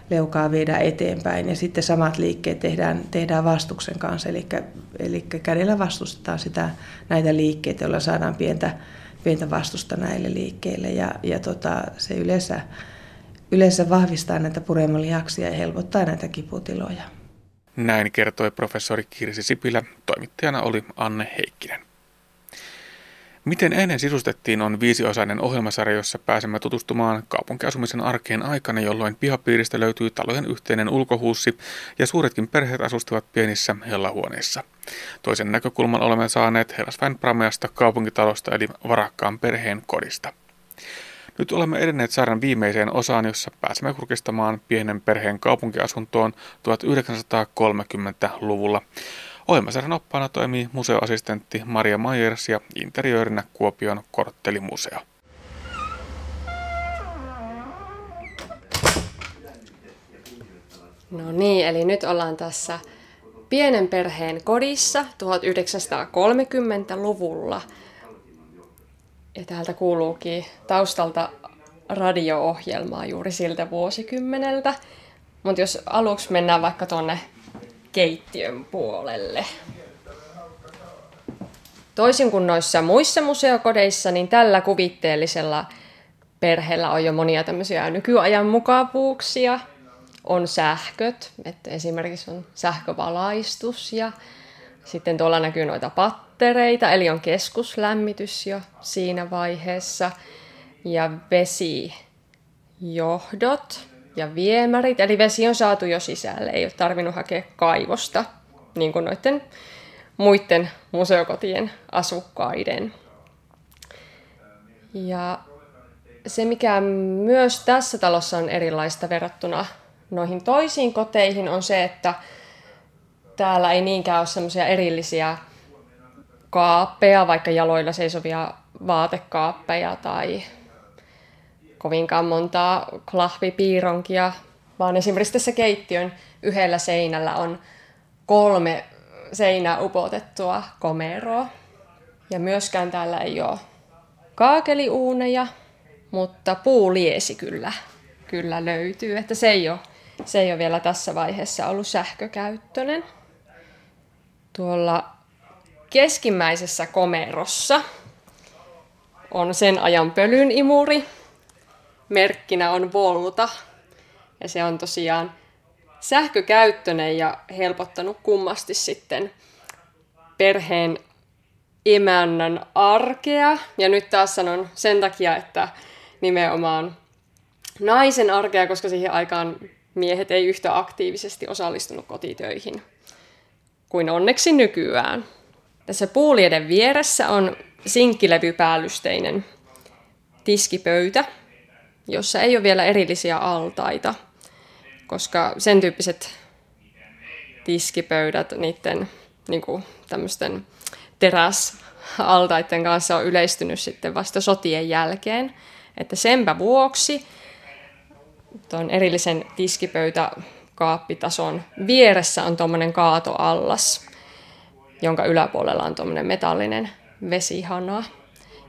leukaa viedään eteenpäin ja sitten samat liikkeet tehdään, tehdään vastuksen kanssa, eli, eli kädellä vastustetaan sitä, näitä liikkeitä, joilla saadaan pientä, pientä vastusta näille liikkeille ja, ja tota, se yleensä, yleensä vahvistaa näitä puremolihaksia ja helpottaa näitä kiputiloja. Näin kertoi professori Kirsi Sipilä, toimittajana oli Anne Heikkinen. Miten ennen sisustettiin on viisiosainen ohjelmasarja, jossa pääsemme tutustumaan kaupunkiasumisen arkeen aikana, jolloin pihapiiristä löytyy talojen yhteinen ulkohuussi ja suuretkin perheet asustivat pienissä hellahuoneissa. Toisen näkökulman olemme saaneet Herrasväen Prameasta kaupunkitalosta eli varakkaan perheen kodista. Nyt olemme edenneet saaren viimeiseen osaan, jossa pääsemme kurkistamaan pienen perheen kaupunkiasuntoon 1930-luvulla. Ohjelmasarjan oppaana toimii museoassistentti Maria Myers ja interiöörinä Kuopion korttelimuseo. No niin, eli nyt ollaan tässä pienen perheen kodissa 1930-luvulla. Ja täältä kuuluukin taustalta radio-ohjelmaa juuri siltä vuosikymmeneltä. Mutta jos aluksi mennään vaikka tuonne keittiön puolelle. Toisin kuin noissa muissa museokodeissa, niin tällä kuvitteellisella perheellä on jo monia tämmöisiä nykyajan mukavuuksia. On sähköt, että esimerkiksi on sähkövalaistus ja sitten tuolla näkyy noita pattereita, eli on keskuslämmitys jo siinä vaiheessa. Ja vesijohdot, ja viemärit, eli vesi on saatu jo sisälle, ei ole tarvinnut hakea kaivosta, niin kuin noiden muiden museokotien asukkaiden. Ja se, mikä myös tässä talossa on erilaista verrattuna noihin toisiin koteihin, on se, että täällä ei niinkään ole semmoisia erillisiä kaappeja, vaikka jaloilla seisovia vaatekaappeja tai kovinkaan montaa klahvipiironkia, vaan esimerkiksi tässä keittiön yhdellä seinällä on kolme seinää upotettua komeroa. Ja myöskään täällä ei ole kaakeliuuneja, mutta puuliesi kyllä, kyllä löytyy. Että se ei, ole, se ei ole vielä tässä vaiheessa ollut sähkökäyttöinen. Tuolla keskimmäisessä komerossa on sen ajan pölyn imuri, merkkinä on Volta. Ja se on tosiaan sähkökäyttöinen ja helpottanut kummasti sitten perheen emännän arkea. Ja nyt taas sanon sen takia, että nimenomaan naisen arkea, koska siihen aikaan miehet ei yhtä aktiivisesti osallistunut kotitöihin kuin onneksi nykyään. Tässä puulieden vieressä on sinkkilevypäällysteinen tiskipöytä, jossa ei ole vielä erillisiä altaita, koska sen tyyppiset tiskipöydät niiden niin kuin, tämmöisten teräsaltaiden kanssa on yleistynyt sitten vasta sotien jälkeen. Että senpä vuoksi tuon erillisen tiskipöytäkaappitason vieressä on tuommoinen kaatoallas, jonka yläpuolella on tuommoinen metallinen vesihana.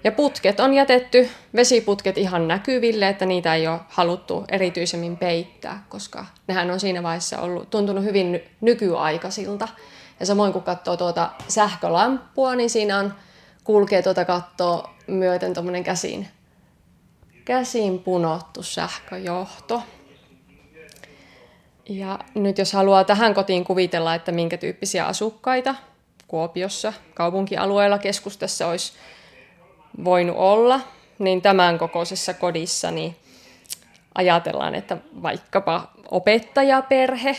Ja putket on jätetty, vesiputket ihan näkyville, että niitä ei ole haluttu erityisemmin peittää, koska nehän on siinä vaiheessa ollut, tuntunut hyvin nykyaikaisilta. Ja samoin kun katsoo tuota sähkölamppua, niin siinä on, kulkee tuota kattoa myöten tuommoinen käsin, käsin punottu sähköjohto. Ja nyt jos haluaa tähän kotiin kuvitella, että minkä tyyppisiä asukkaita Kuopiossa, kaupunkialueella, keskustassa olisi voinut olla, niin tämän kokoisessa kodissa niin ajatellaan, että vaikkapa opettajaperhe,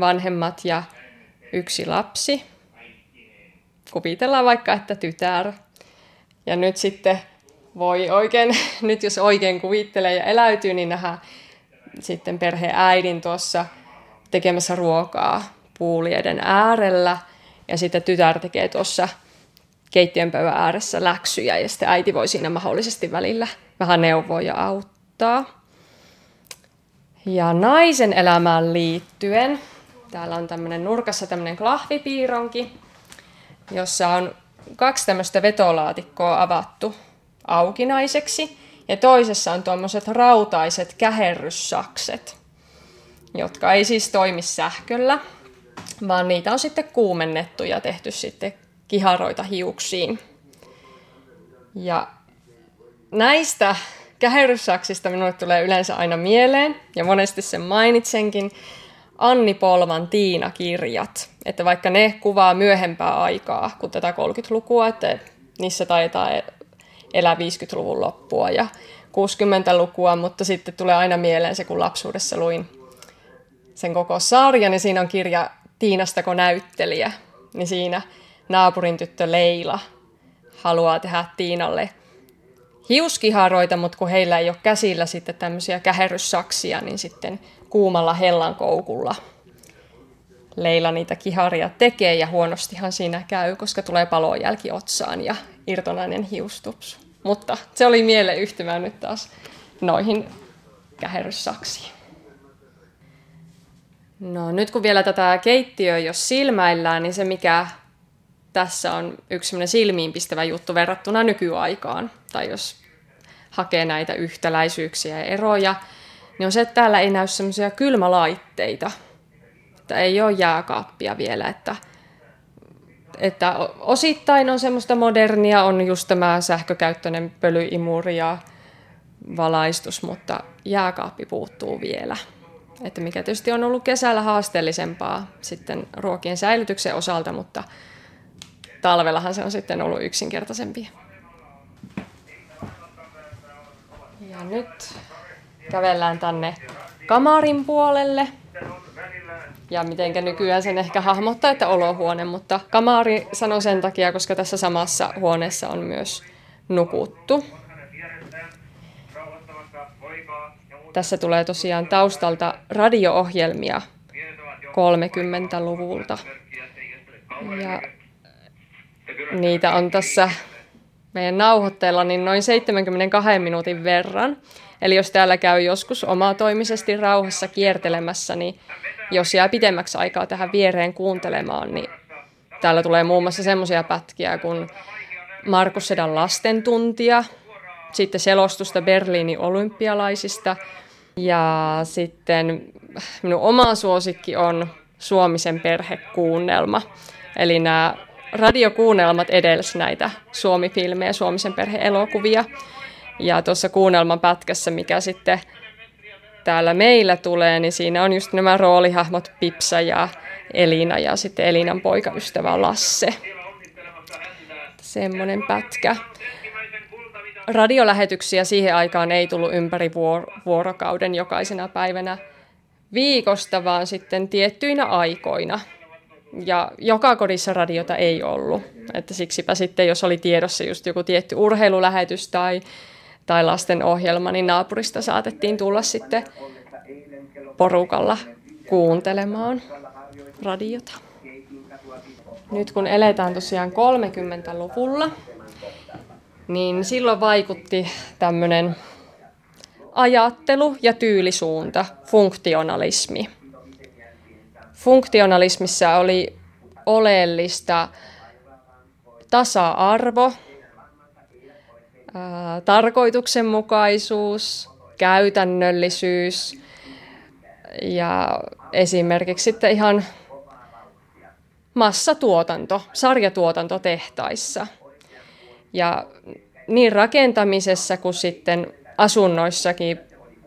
vanhemmat ja yksi lapsi. Kuvitellaan vaikka, että tytär. Ja nyt sitten voi oikein, <laughs> nyt jos oikein kuvittelee ja eläytyy, niin nähdään sitten perheen äidin tuossa tekemässä ruokaa puulieden äärellä. Ja sitten tytär tekee tuossa keittiön pöydän ääressä läksyjä ja sitten äiti voi siinä mahdollisesti välillä vähän neuvoa ja auttaa. Ja naisen elämään liittyen, täällä on tämmöinen nurkassa tämmöinen klahvipiironki, jossa on kaksi tämmöistä vetolaatikkoa avattu aukinaiseksi ja toisessa on tuommoiset rautaiset käherryssakset. jotka ei siis toimi sähköllä, vaan niitä on sitten kuumennettu ja tehty sitten kiharoita hiuksiin. Ja näistä käherryssaksista minulle tulee yleensä aina mieleen, ja monesti sen mainitsenkin, Anni Polman Tiina-kirjat. Että vaikka ne kuvaa myöhempää aikaa kuin tätä 30-lukua, että niissä taitaa elää 50-luvun loppua ja 60-lukua, mutta sitten tulee aina mieleen se, kun lapsuudessa luin sen koko sarjan, ja siinä on kirja Tiinastako näyttelijä, niin siinä naapurin tyttö Leila haluaa tehdä Tiinalle hiuskiharoita, mutta kun heillä ei ole käsillä sitten tämmöisiä käherryssaksia, niin sitten kuumalla hellan koukulla Leila niitä kiharia tekee ja huonostihan siinä käy, koska tulee palojälki otsaan ja irtonainen hiustupsu. Mutta se oli mieleyhtymä nyt taas noihin käherryssaksiin. No nyt kun vielä tätä keittiöä jos silmäillään, niin se mikä tässä on yksi silmiinpistävä juttu verrattuna nykyaikaan, tai jos hakee näitä yhtäläisyyksiä ja eroja, niin on se, että täällä ei näy semmoisia kylmälaitteita. Että ei ole jääkaappia vielä, että, että osittain on semmoista modernia, on just tämä sähkökäyttöinen pölyimuri ja valaistus, mutta jääkaappi puuttuu vielä. Että mikä tietysti on ollut kesällä haasteellisempaa sitten ruokien säilytyksen osalta, mutta talvellahan se on sitten ollut yksinkertaisempi. Ja nyt kävellään tänne kamarin puolelle. Ja mitenkä nykyään sen ehkä hahmottaa, että olohuone, mutta kamari sanoo sen takia, koska tässä samassa huoneessa on myös nukuttu. Tässä tulee tosiaan taustalta radio-ohjelmia 30-luvulta. Ja niitä on tässä meidän nauhoitteella niin noin 72 minuutin verran. Eli jos täällä käy joskus omatoimisesti rauhassa kiertelemässä, niin jos jää pidemmäksi aikaa tähän viereen kuuntelemaan, niin täällä tulee muun muassa semmoisia pätkiä kuin Markus Sedan lastentuntia, sitten selostusta Berliinin olympialaisista ja sitten minun oma suosikki on Suomisen perhekuunnelma. Eli nämä radiokuunnelmat edelsi näitä Suomi-filmejä, Suomisen perheelokuvia. Ja tuossa kuunnelman pätkässä, mikä sitten täällä meillä tulee, niin siinä on just nämä roolihahmot Pipsa ja Elina ja sitten Elinan poikaystävä Lasse. Semmoinen pätkä. Radiolähetyksiä siihen aikaan ei tullut ympäri vuorokauden jokaisena päivänä viikosta, vaan sitten tiettyinä aikoina – ja joka kodissa radiota ei ollut. Että siksipä sitten, jos oli tiedossa just joku tietty urheilulähetys tai, tai lasten ohjelma, niin naapurista saatettiin tulla sitten porukalla kuuntelemaan radiota. Nyt kun eletään tosiaan 30-luvulla, niin silloin vaikutti tämmöinen ajattelu ja tyylisuunta, funktionalismi funktionalismissa oli oleellista tasa-arvo, ää, tarkoituksenmukaisuus, käytännöllisyys ja esimerkiksi sitten ihan massatuotanto, sarjatuotanto tehtaissa. Ja niin rakentamisessa kuin sitten asunnoissakin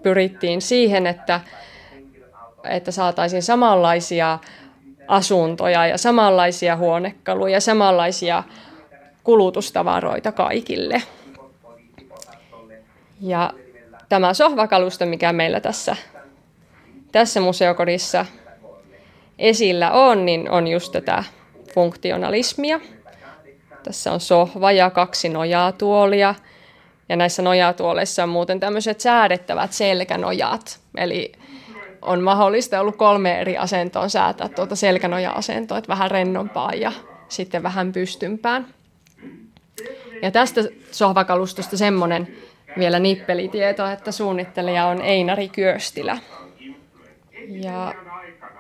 pyrittiin siihen, että että saataisiin samanlaisia asuntoja ja samanlaisia huonekaluja ja samanlaisia kulutustavaroita kaikille. Ja tämä sohvakalusto, mikä meillä tässä, tässä museokodissa esillä on, niin on just tätä funktionalismia. Tässä on sohva ja kaksi nojatuolia. Ja näissä nojatuoleissa on muuten tämmöiset säädettävät selkänojat. Eli on mahdollista ollut kolme eri asentoon säätää tuota selkänoja-asentoa, että vähän rennompaa ja sitten vähän pystympään. Ja tästä sohvakalustosta semmoinen vielä nippelitieto, että suunnittelija on Einari Kyöstilä. Ja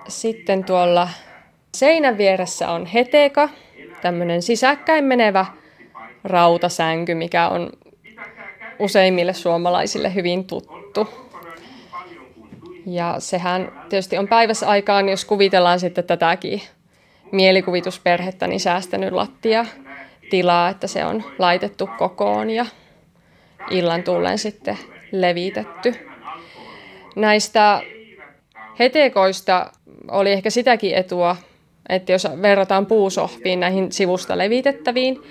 sitten tuolla seinän vieressä on heteka, tämmöinen sisäkkäin menevä rautasänky, mikä on useimmille suomalaisille hyvin tuttu. Ja sehän tietysti on päivässä aikaan, jos kuvitellaan sitten tätäkin mielikuvitusperhettä, niin säästänyt lattia tilaa, että se on laitettu kokoon ja illan tullen sitten levitetty. Näistä hetekoista oli ehkä sitäkin etua, että jos verrataan puusohviin näihin sivusta levitettäviin,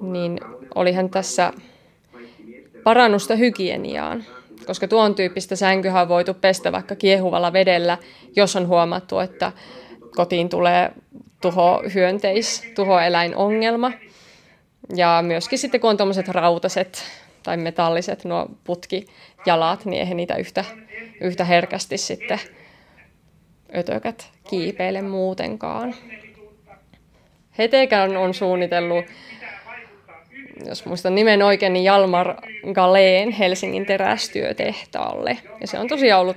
niin olihan tässä parannusta hygieniaan, koska tuon tyyppistä sänkyä on voitu pestä vaikka kiehuvalla vedellä, jos on huomattu, että kotiin tulee tuho hyönteis, tuhoeläinongelma. Ja myöskin sitten kun on tuommoiset rautaset tai metalliset nuo putkijalat, niin eihän niitä yhtä, yhtä herkästi sitten ötökät kiipeile muutenkaan. Hetekään on suunnitellut, jos muistan nimen oikein, niin Jalmar Galeen Helsingin terästyötehtaalle. Ja se on tosiaan ollut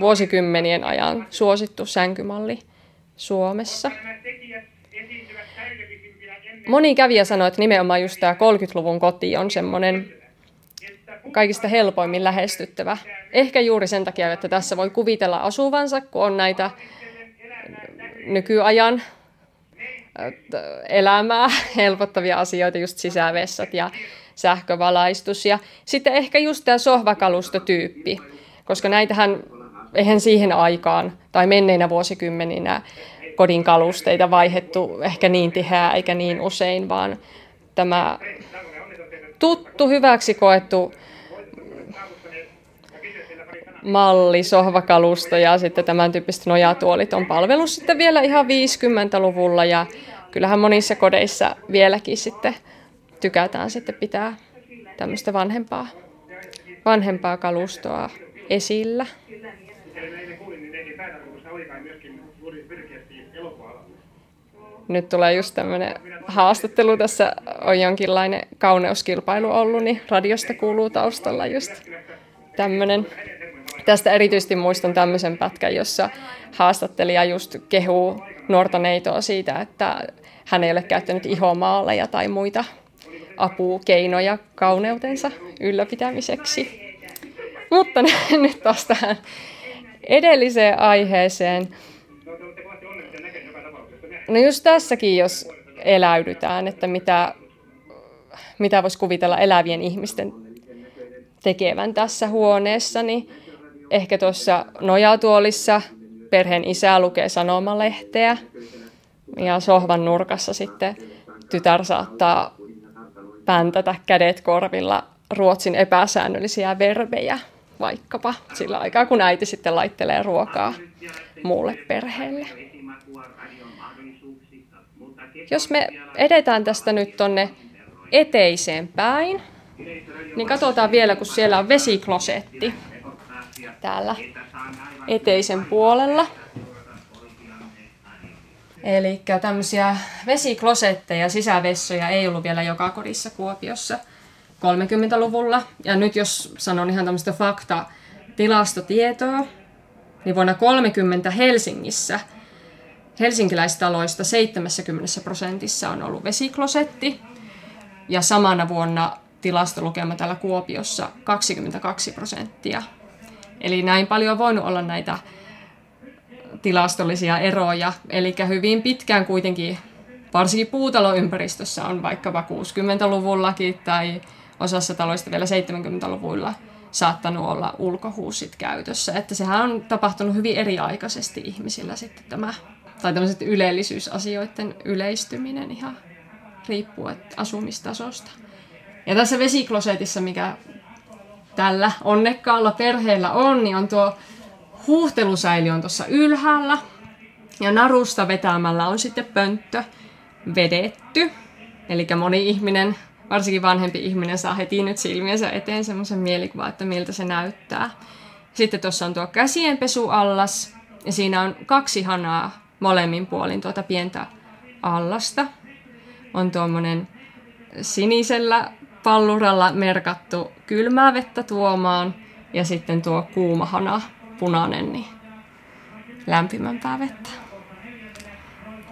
vuosikymmenien ajan suosittu sänkymalli Suomessa. Moni kävijä sanoi, että nimenomaan just tämä 30-luvun koti on semmoinen kaikista helpoimmin lähestyttävä. Ehkä juuri sen takia, että tässä voi kuvitella asuvansa, kun on näitä nykyajan elämää <laughs> helpottavia asioita, just sisävessat ja sähkövalaistus. Ja sitten ehkä just tämä sohvakalustotyyppi, koska näitähän eihän siihen aikaan tai menneinä vuosikymmeninä kodin kalusteita vaihettu ehkä niin tiheää eikä niin usein, vaan tämä tuttu, hyväksi koettu malli, sohvakalusto ja sitten tämän tyyppiset nojatuolit on palvellut sitten vielä ihan 50-luvulla ja kyllähän monissa kodeissa vieläkin sitten tykätään sitten pitää tämmöistä vanhempaa, vanhempaa kalustoa esillä. Nyt tulee just tämmöinen haastattelu, tässä on jonkinlainen kauneuskilpailu ollut, niin radiosta kuuluu taustalla just tämmöinen Tästä erityisesti muistan tämmöisen pätkän, jossa haastattelija just kehuu nuorta neitoa siitä, että hän ei ole käyttänyt ihomaaleja tai muita apukeinoja kauneutensa ylläpitämiseksi. Mutta <laughs> nyt taas tähän edelliseen aiheeseen. No just tässäkin, jos eläydytään, että mitä, mitä voisi kuvitella elävien ihmisten tekevän tässä huoneessa, niin ehkä tuossa nojatuolissa perheen isä lukee sanomalehteä ja sohvan nurkassa sitten tytär saattaa päntätä kädet korvilla Ruotsin epäsäännöllisiä verbejä vaikkapa sillä aikaa, kun äiti sitten laittelee ruokaa muulle perheelle. Jos me edetään tästä nyt tonne eteiseen päin, niin katsotaan vielä, kun siellä on vesiklosetti täällä eteisen puolella. Eli tämmöisiä vesiklosetteja, sisävessoja ei ollut vielä joka kodissa Kuopiossa 30-luvulla. Ja nyt jos sanon ihan tämmöistä fakta tilastotietoa, niin vuonna 30 Helsingissä helsinkiläistaloista 70 prosentissa on ollut vesiklosetti. Ja samana vuonna tilastolukema täällä Kuopiossa 22 prosenttia Eli näin paljon on voinut olla näitä tilastollisia eroja. Eli hyvin pitkään kuitenkin, varsinkin puutaloympäristössä on vaikkapa 60-luvullakin tai osassa taloista vielä 70-luvuilla saattanut olla ulkohuusit käytössä. Että sehän on tapahtunut hyvin eriaikaisesti ihmisillä sitten tämä, tai tämmöiset ylellisyysasioiden yleistyminen ihan riippuu asumistasosta. Ja tässä vesiklosetissa, mikä tällä onnekkaalla perheellä on, niin on tuo huuhtelusäili on tuossa ylhäällä. Ja narusta vetämällä on sitten pönttö vedetty. Eli moni ihminen, varsinkin vanhempi ihminen, saa heti nyt silmiensä eteen semmoisen mielikuvan, että miltä se näyttää. Sitten tuossa on tuo käsienpesuallas, ja siinä on kaksi hanaa molemmin puolin tuota pientä allasta. On tuommoinen sinisellä palluralla merkattu kylmää vettä tuomaan ja sitten tuo kuumahana punainen niin lämpimämpää vettä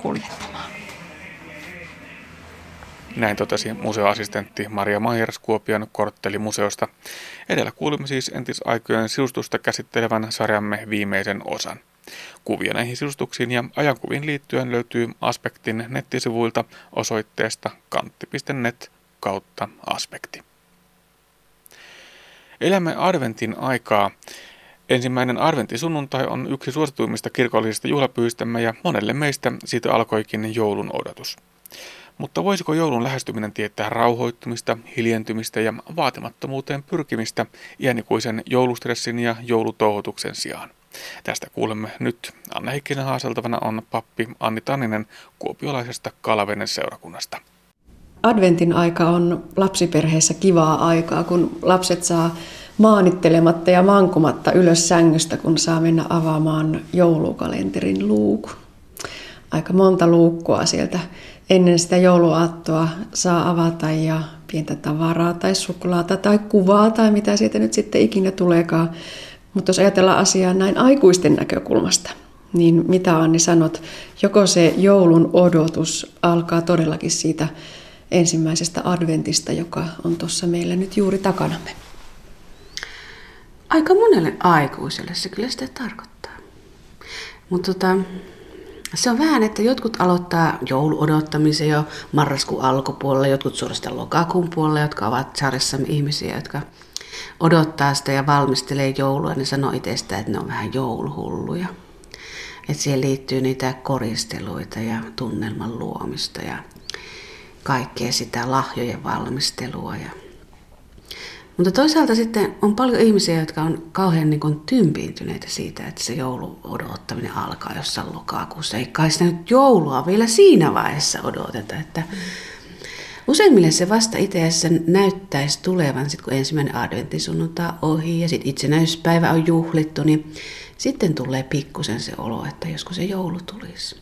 kuljettamaan. Näin totesi museoassistentti Maria Maijers Kuopion korttelimuseosta. Edellä kuulimme siis entisaikojen sisustusta käsittelevän sarjamme viimeisen osan. Kuvia näihin sisustuksiin ja ajankuviin liittyen löytyy Aspektin nettisivuilta osoitteesta kantti.net kautta aspekti. Elämme adventin aikaa. Ensimmäinen adventtisunnuntai on yksi suosituimmista kirkollisista juhlapyystämme ja monelle meistä siitä alkoikin joulun odotus. Mutta voisiko joulun lähestyminen tietää rauhoittumista, hiljentymistä ja vaatimattomuuteen pyrkimistä iänikuisen joulustressin ja joulutouhotuksen sijaan? Tästä kuulemme nyt. Anna Heikkinen haaseltavana on pappi Anni Tanninen kuopiolaisesta Kalavenen seurakunnasta. Adventin aika on lapsiperheessä kivaa aikaa, kun lapset saa maanittelematta ja mankumatta ylös sängystä, kun saa mennä avaamaan joulukalenterin luukun. Aika monta luukkua sieltä ennen sitä jouluaattoa saa avata ja pientä tavaraa tai suklaata tai kuvaa tai mitä siitä nyt sitten ikinä tuleekaan. Mutta jos ajatellaan asiaa näin aikuisten näkökulmasta, niin mitä Anni sanot, joko se joulun odotus alkaa todellakin siitä ensimmäisestä adventista, joka on tuossa meillä nyt juuri takanamme? Aika monelle aikuiselle se kyllä sitä tarkoittaa. Mutta tota, se on vähän, että jotkut aloittaa jouluodottamisen jo marraskuun alkupuolella, jotkut suorastaan lokakuun puolella, jotka ovat sarjassamme ihmisiä, jotka odottaa sitä ja valmistelee joulua, niin sanoo itsestä, että ne on vähän jouluhulluja. Että siihen liittyy niitä koristeluita ja tunnelman luomista ja kaikkea sitä lahjojen valmistelua ja mutta toisaalta sitten on paljon ihmisiä, jotka on kauhean niin kuin tympiintyneitä siitä, että se joulu odottaminen alkaa jossain lokakuussa. Ei kai sitä nyt joulua vielä siinä vaiheessa odoteta. Että useimmille se vasta itse asiassa näyttäisi tulevan, sit kun ensimmäinen adventtisunnuntai ohi ja sitten itsenäisyyspäivä on juhlittu, niin sitten tulee pikkusen se olo, että joskus se joulu tulisi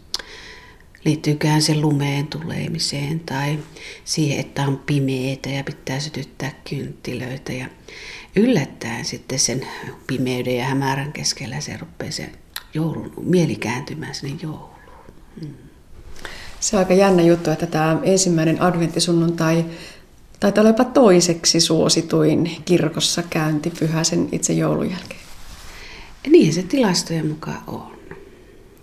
liittyykään se lumeen tulemiseen tai siihen, että on pimeitä ja pitää sytyttää kynttilöitä. Ja yllättäen sitten sen pimeyden ja hämärän keskellä se rupeaa se joulun, mieli kääntymään sinne jouluun. Hmm. Se on aika jännä juttu, että tämä ensimmäinen adventtisunnuntai taitaa olla jopa toiseksi suosituin kirkossa pyhä sen itse joulun jälkeen. Niin se tilastojen mukaan on.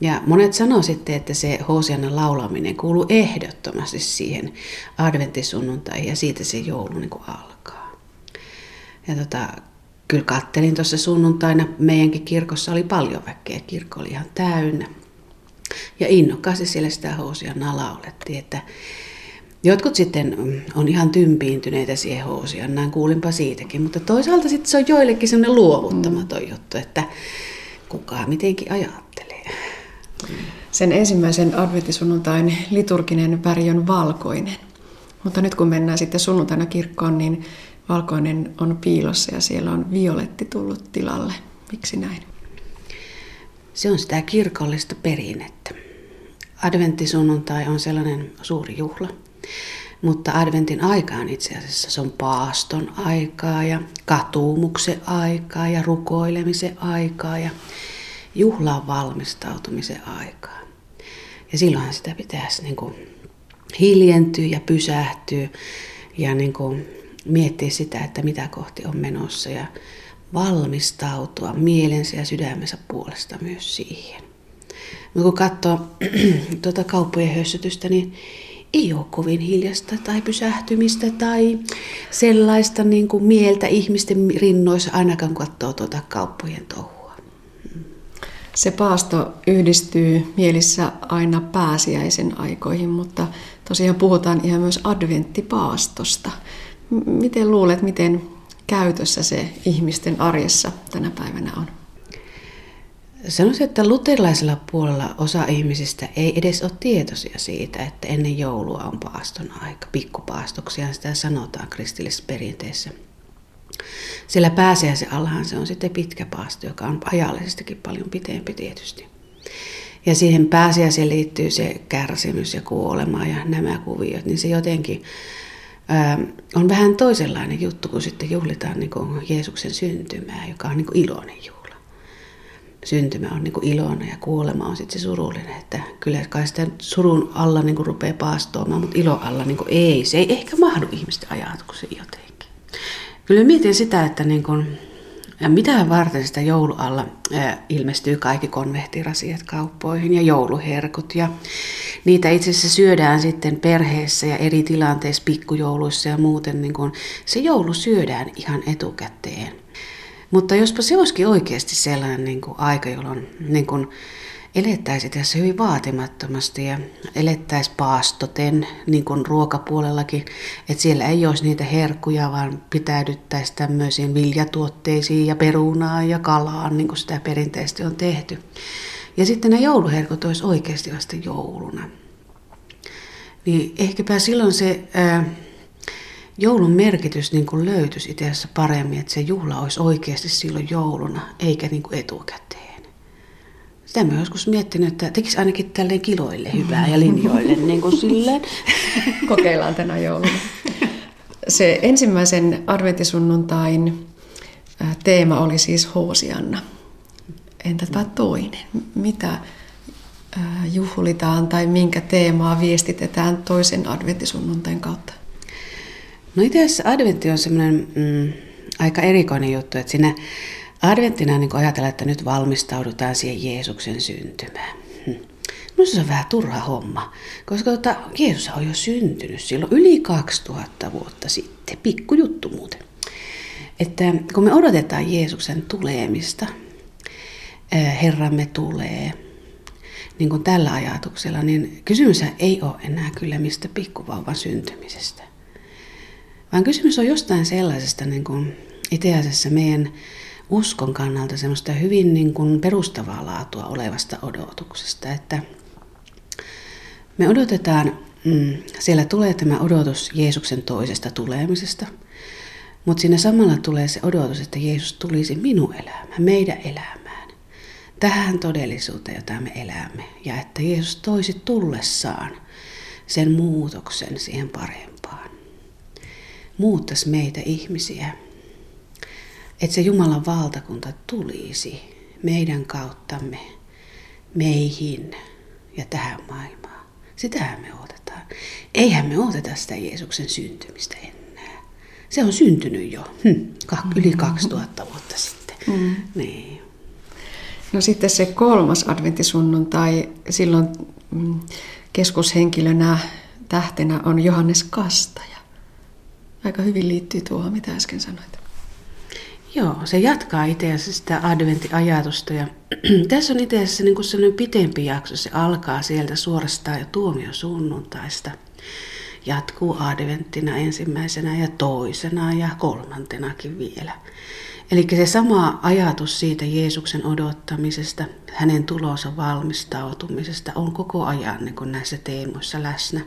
Ja monet sanoo sitten, että se Hosiannan laulaminen kuuluu ehdottomasti siihen adventtisunnuntai ja siitä se joulu niin alkaa. Ja tota, kyllä kattelin tuossa sunnuntaina, meidänkin kirkossa oli paljon väkeä, kirkko oli ihan täynnä. Ja innokkaasti siellä sitä Hosiannaa laulettiin, että Jotkut sitten on ihan tympiintyneitä siihen Hosiannaan, kuulinpa siitäkin, mutta toisaalta sitten se on joillekin sellainen luovuttamaton mm. juttu, että kukaan mitenkin ajattelee. Sen ensimmäisen adventisunnuntain liturginen väri on valkoinen. Mutta nyt kun mennään sitten sunnuntaina kirkkoon, niin valkoinen on piilossa ja siellä on violetti tullut tilalle. Miksi näin? Se on sitä kirkollista perinnettä. Adventtisunnuntai on sellainen suuri juhla, mutta adventin aikaan itse asiassa se on paaston aikaa ja katuumuksen aikaa ja rukoilemisen aikaa ja juhlaan valmistautumisen aikaa. Ja silloinhan sitä pitäisi niin kuin hiljentyä ja pysähtyä ja niin kuin miettiä sitä, että mitä kohti on menossa ja valmistautua mielensä ja sydämensä puolesta myös siihen. Mutta kun katsoo <clears throat> tuota kauppojen hössytystä, niin ei ole kovin hiljasta tai pysähtymistä tai sellaista niin kuin mieltä ihmisten rinnoissa ainakaan kun katsoo tuota kauppojen touhua. Se paasto yhdistyy mielissä aina pääsiäisen aikoihin, mutta tosiaan puhutaan ihan myös adventtipaastosta. Miten luulet, miten käytössä se ihmisten arjessa tänä päivänä on? Sanoisin, että luterilaisella puolella osa ihmisistä ei edes ole tietoisia siitä, että ennen joulua on paaston aika. Pikkupaastoksia sitä sanotaan kristillisessä perinteessä. Sillä pääsiäisen allahan se on sitten pitkä paasto, joka on ajallisestikin paljon pitempi tietysti. Ja siihen pääsiäiseen liittyy se kärsimys ja kuolema ja nämä kuviot, niin se jotenkin ää, on vähän toisenlainen juttu, kun sitten juhlitaan niin kuin Jeesuksen syntymää, joka on niin kuin iloinen juhla. syntymä on niin kuin iloinen ja kuolema on sitten se surullinen. Että kyllä kai sitä surun alla niin kuin rupeaa paastoamaan, mutta ilo alla niin kuin ei. Se ei ehkä mahdu ihmisten ajatuksiin jotenkin. Kyllä mietin sitä, että niin kuin, ja mitä varten sitä joulualla ilmestyy kaikki konvehtirasiat kauppoihin ja jouluherkut. Ja niitä itse asiassa syödään sitten perheessä ja eri tilanteissa, pikkujouluissa ja muuten. Niin kun, se joulu syödään ihan etukäteen. Mutta jospa se olisikin oikeasti sellainen niin kuin aika, jolloin niin kuin elettäisiin tässä hyvin vaatimattomasti ja elettäisiin paastoten, niin kuin ruokapuolellakin, että siellä ei olisi niitä herkkuja, vaan pitäydyttäisiin tämmöisiin viljatuotteisiin ja perunaan ja kalaan, niin kuin sitä perinteisesti on tehty. Ja sitten ne jouluherkut olisi oikeasti vasta jouluna. Niin ehkäpä silloin se ää, joulun merkitys niin kuin löytyisi itse asiassa paremmin, että se juhla olisi oikeasti silloin jouluna, eikä niin kuin etukäteen. Sitä mä joskus miettinyt, että tekisi ainakin tälleen kiloille hyvää ja linjoille <laughs> niin kuin silleen. Kokeillaan tänä jouluna. Se ensimmäisen adventisunnuntain teema oli siis Hoosianna. Entä tämä toinen? Mitä juhlitaan tai minkä teemaa viestitetään toisen adventisunnuntain kautta? No itse asiassa adventti on semmoinen mm, aika erikoinen juttu, että siinä adventtina niin ajatellaan, että nyt valmistaudutaan siihen Jeesuksen syntymään. Minusta se on vähän turha homma, koska tota, Jeesus on jo syntynyt silloin yli 2000 vuotta sitten. Pikku juttu muuten. Että kun me odotetaan Jeesuksen tulemista, Herramme tulee, niin kuin tällä ajatuksella, niin kysymys ei ole enää kyllä mistä pikkuvauvan syntymisestä. Vaan kysymys on jostain sellaisesta niin kuin itse asiassa meidän uskon kannalta semmoista hyvin niin kuin perustavaa laatua olevasta odotuksesta, että me odotetaan, mm, siellä tulee tämä odotus Jeesuksen toisesta tulemisesta, mutta siinä samalla tulee se odotus, että Jeesus tulisi minun elämään, meidän elämään, tähän todellisuuteen, jota me elämme, ja että Jeesus toisi tullessaan sen muutoksen siihen parempaan. Muuttaisi meitä ihmisiä että se Jumalan valtakunta tulisi meidän kauttamme meihin ja tähän maailmaan. Sitähän me odotetaan. Eihän me odoteta sitä Jeesuksen syntymistä enää. Se on syntynyt jo hm, yli 2000 vuotta sitten. Mm. Niin. No sitten se kolmas adventisunnuntai, silloin mm, keskushenkilönä tähtenä on Johannes Kastaja. Aika hyvin liittyy tuohon, mitä äsken sanoit. Joo, se jatkaa itse asiassa sitä adventtiajatusta. Ja <clears throat> tässä on itse asiassa niin sellainen pitempi jakso. Se alkaa sieltä suorastaan jo tuomiosunnuntaista. Jatkuu adventtina ensimmäisenä ja toisena ja kolmantenakin vielä. Eli se sama ajatus siitä Jeesuksen odottamisesta, hänen tulonsa valmistautumisesta on koko ajan niin kuin näissä teemoissa läsnä.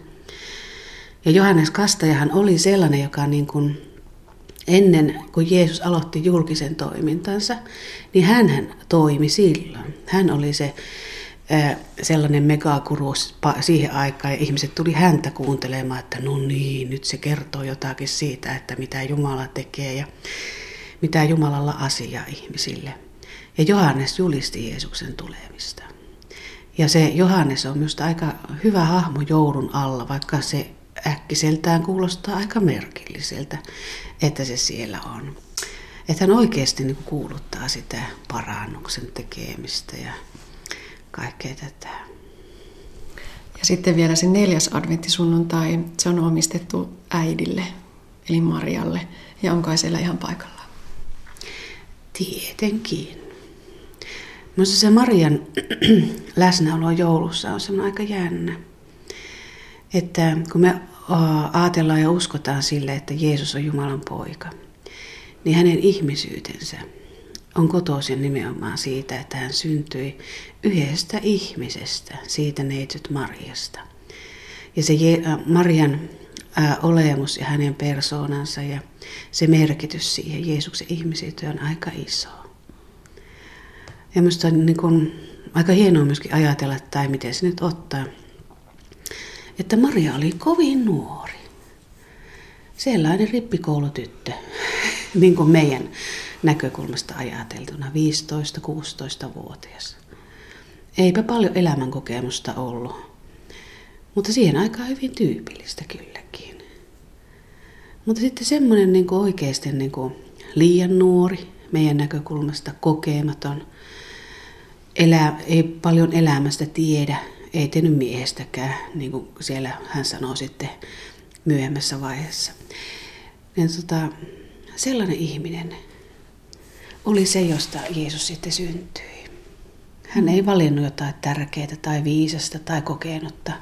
Ja Johannes Kastajahan oli sellainen, joka niin kuin ennen kuin Jeesus aloitti julkisen toimintansa, niin hän toimi silloin. Hän oli se sellainen megakuru siihen aikaan ja ihmiset tuli häntä kuuntelemaan, että no niin, nyt se kertoo jotakin siitä, että mitä Jumala tekee ja mitä Jumalalla asiaa ihmisille. Ja Johannes julisti Jeesuksen tulemista. Ja se Johannes on minusta aika hyvä hahmo joulun alla, vaikka se äkkiseltään kuulostaa aika merkilliseltä, että se siellä on. Että hän oikeasti niin kuuluttaa sitä parannuksen tekemistä ja kaikkea tätä. Ja sitten vielä se neljäs adventtisunnuntai, se on omistettu äidille, eli Marialle. Ja onko siellä ihan paikallaan? Tietenkin. Minusta se Marian <clears throat> läsnäolo joulussa on semmoinen aika jännä. Että kun me ajatellaan ja uskotaan sille, että Jeesus on Jumalan poika, niin hänen ihmisyytensä on kotoisin nimenomaan siitä, että hän syntyi yhdestä ihmisestä, siitä neitsyt Mariasta. Ja se Marian olemus ja hänen persoonansa ja se merkitys siihen Jeesuksen ihmisyyteen on aika iso. Ja minusta on niin kuin, aika hienoa myöskin ajatella, tai miten se nyt ottaa, että Maria oli kovin nuori. Sellainen rippikoulutyttö, <laughs> niin kuin meidän näkökulmasta ajateltuna 15-16-vuotias. Eipä paljon elämänkokemusta ollut, mutta siihen aikaan hyvin tyypillistä kylläkin. Mutta sitten semmoinen niin oikeasti niin kuin liian nuori, meidän näkökulmasta kokematon, elä, ei paljon elämästä tiedä, ei tehnyt miehestäkään, niin kuin siellä hän sanoo sitten myöhemmässä vaiheessa. Niin tota, sellainen ihminen oli se, josta Jeesus sitten syntyi. Hän ei valinnut jotain tärkeää tai viisasta tai kokenutta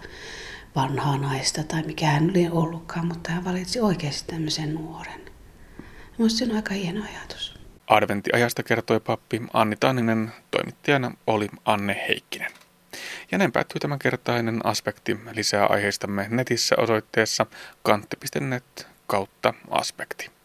vanhaa naista tai mikä hän oli ollutkaan, mutta hän valitsi oikeasti tämmöisen nuoren. Minusta se on aika hieno ajatus. Adventtiajasta kertoi pappi Anni Tanninen, toimittajana oli Anne Heikkinen. Ja näin päättyy tämänkertainen aspekti. Lisää aiheistamme netissä osoitteessa kantti.net kautta aspekti.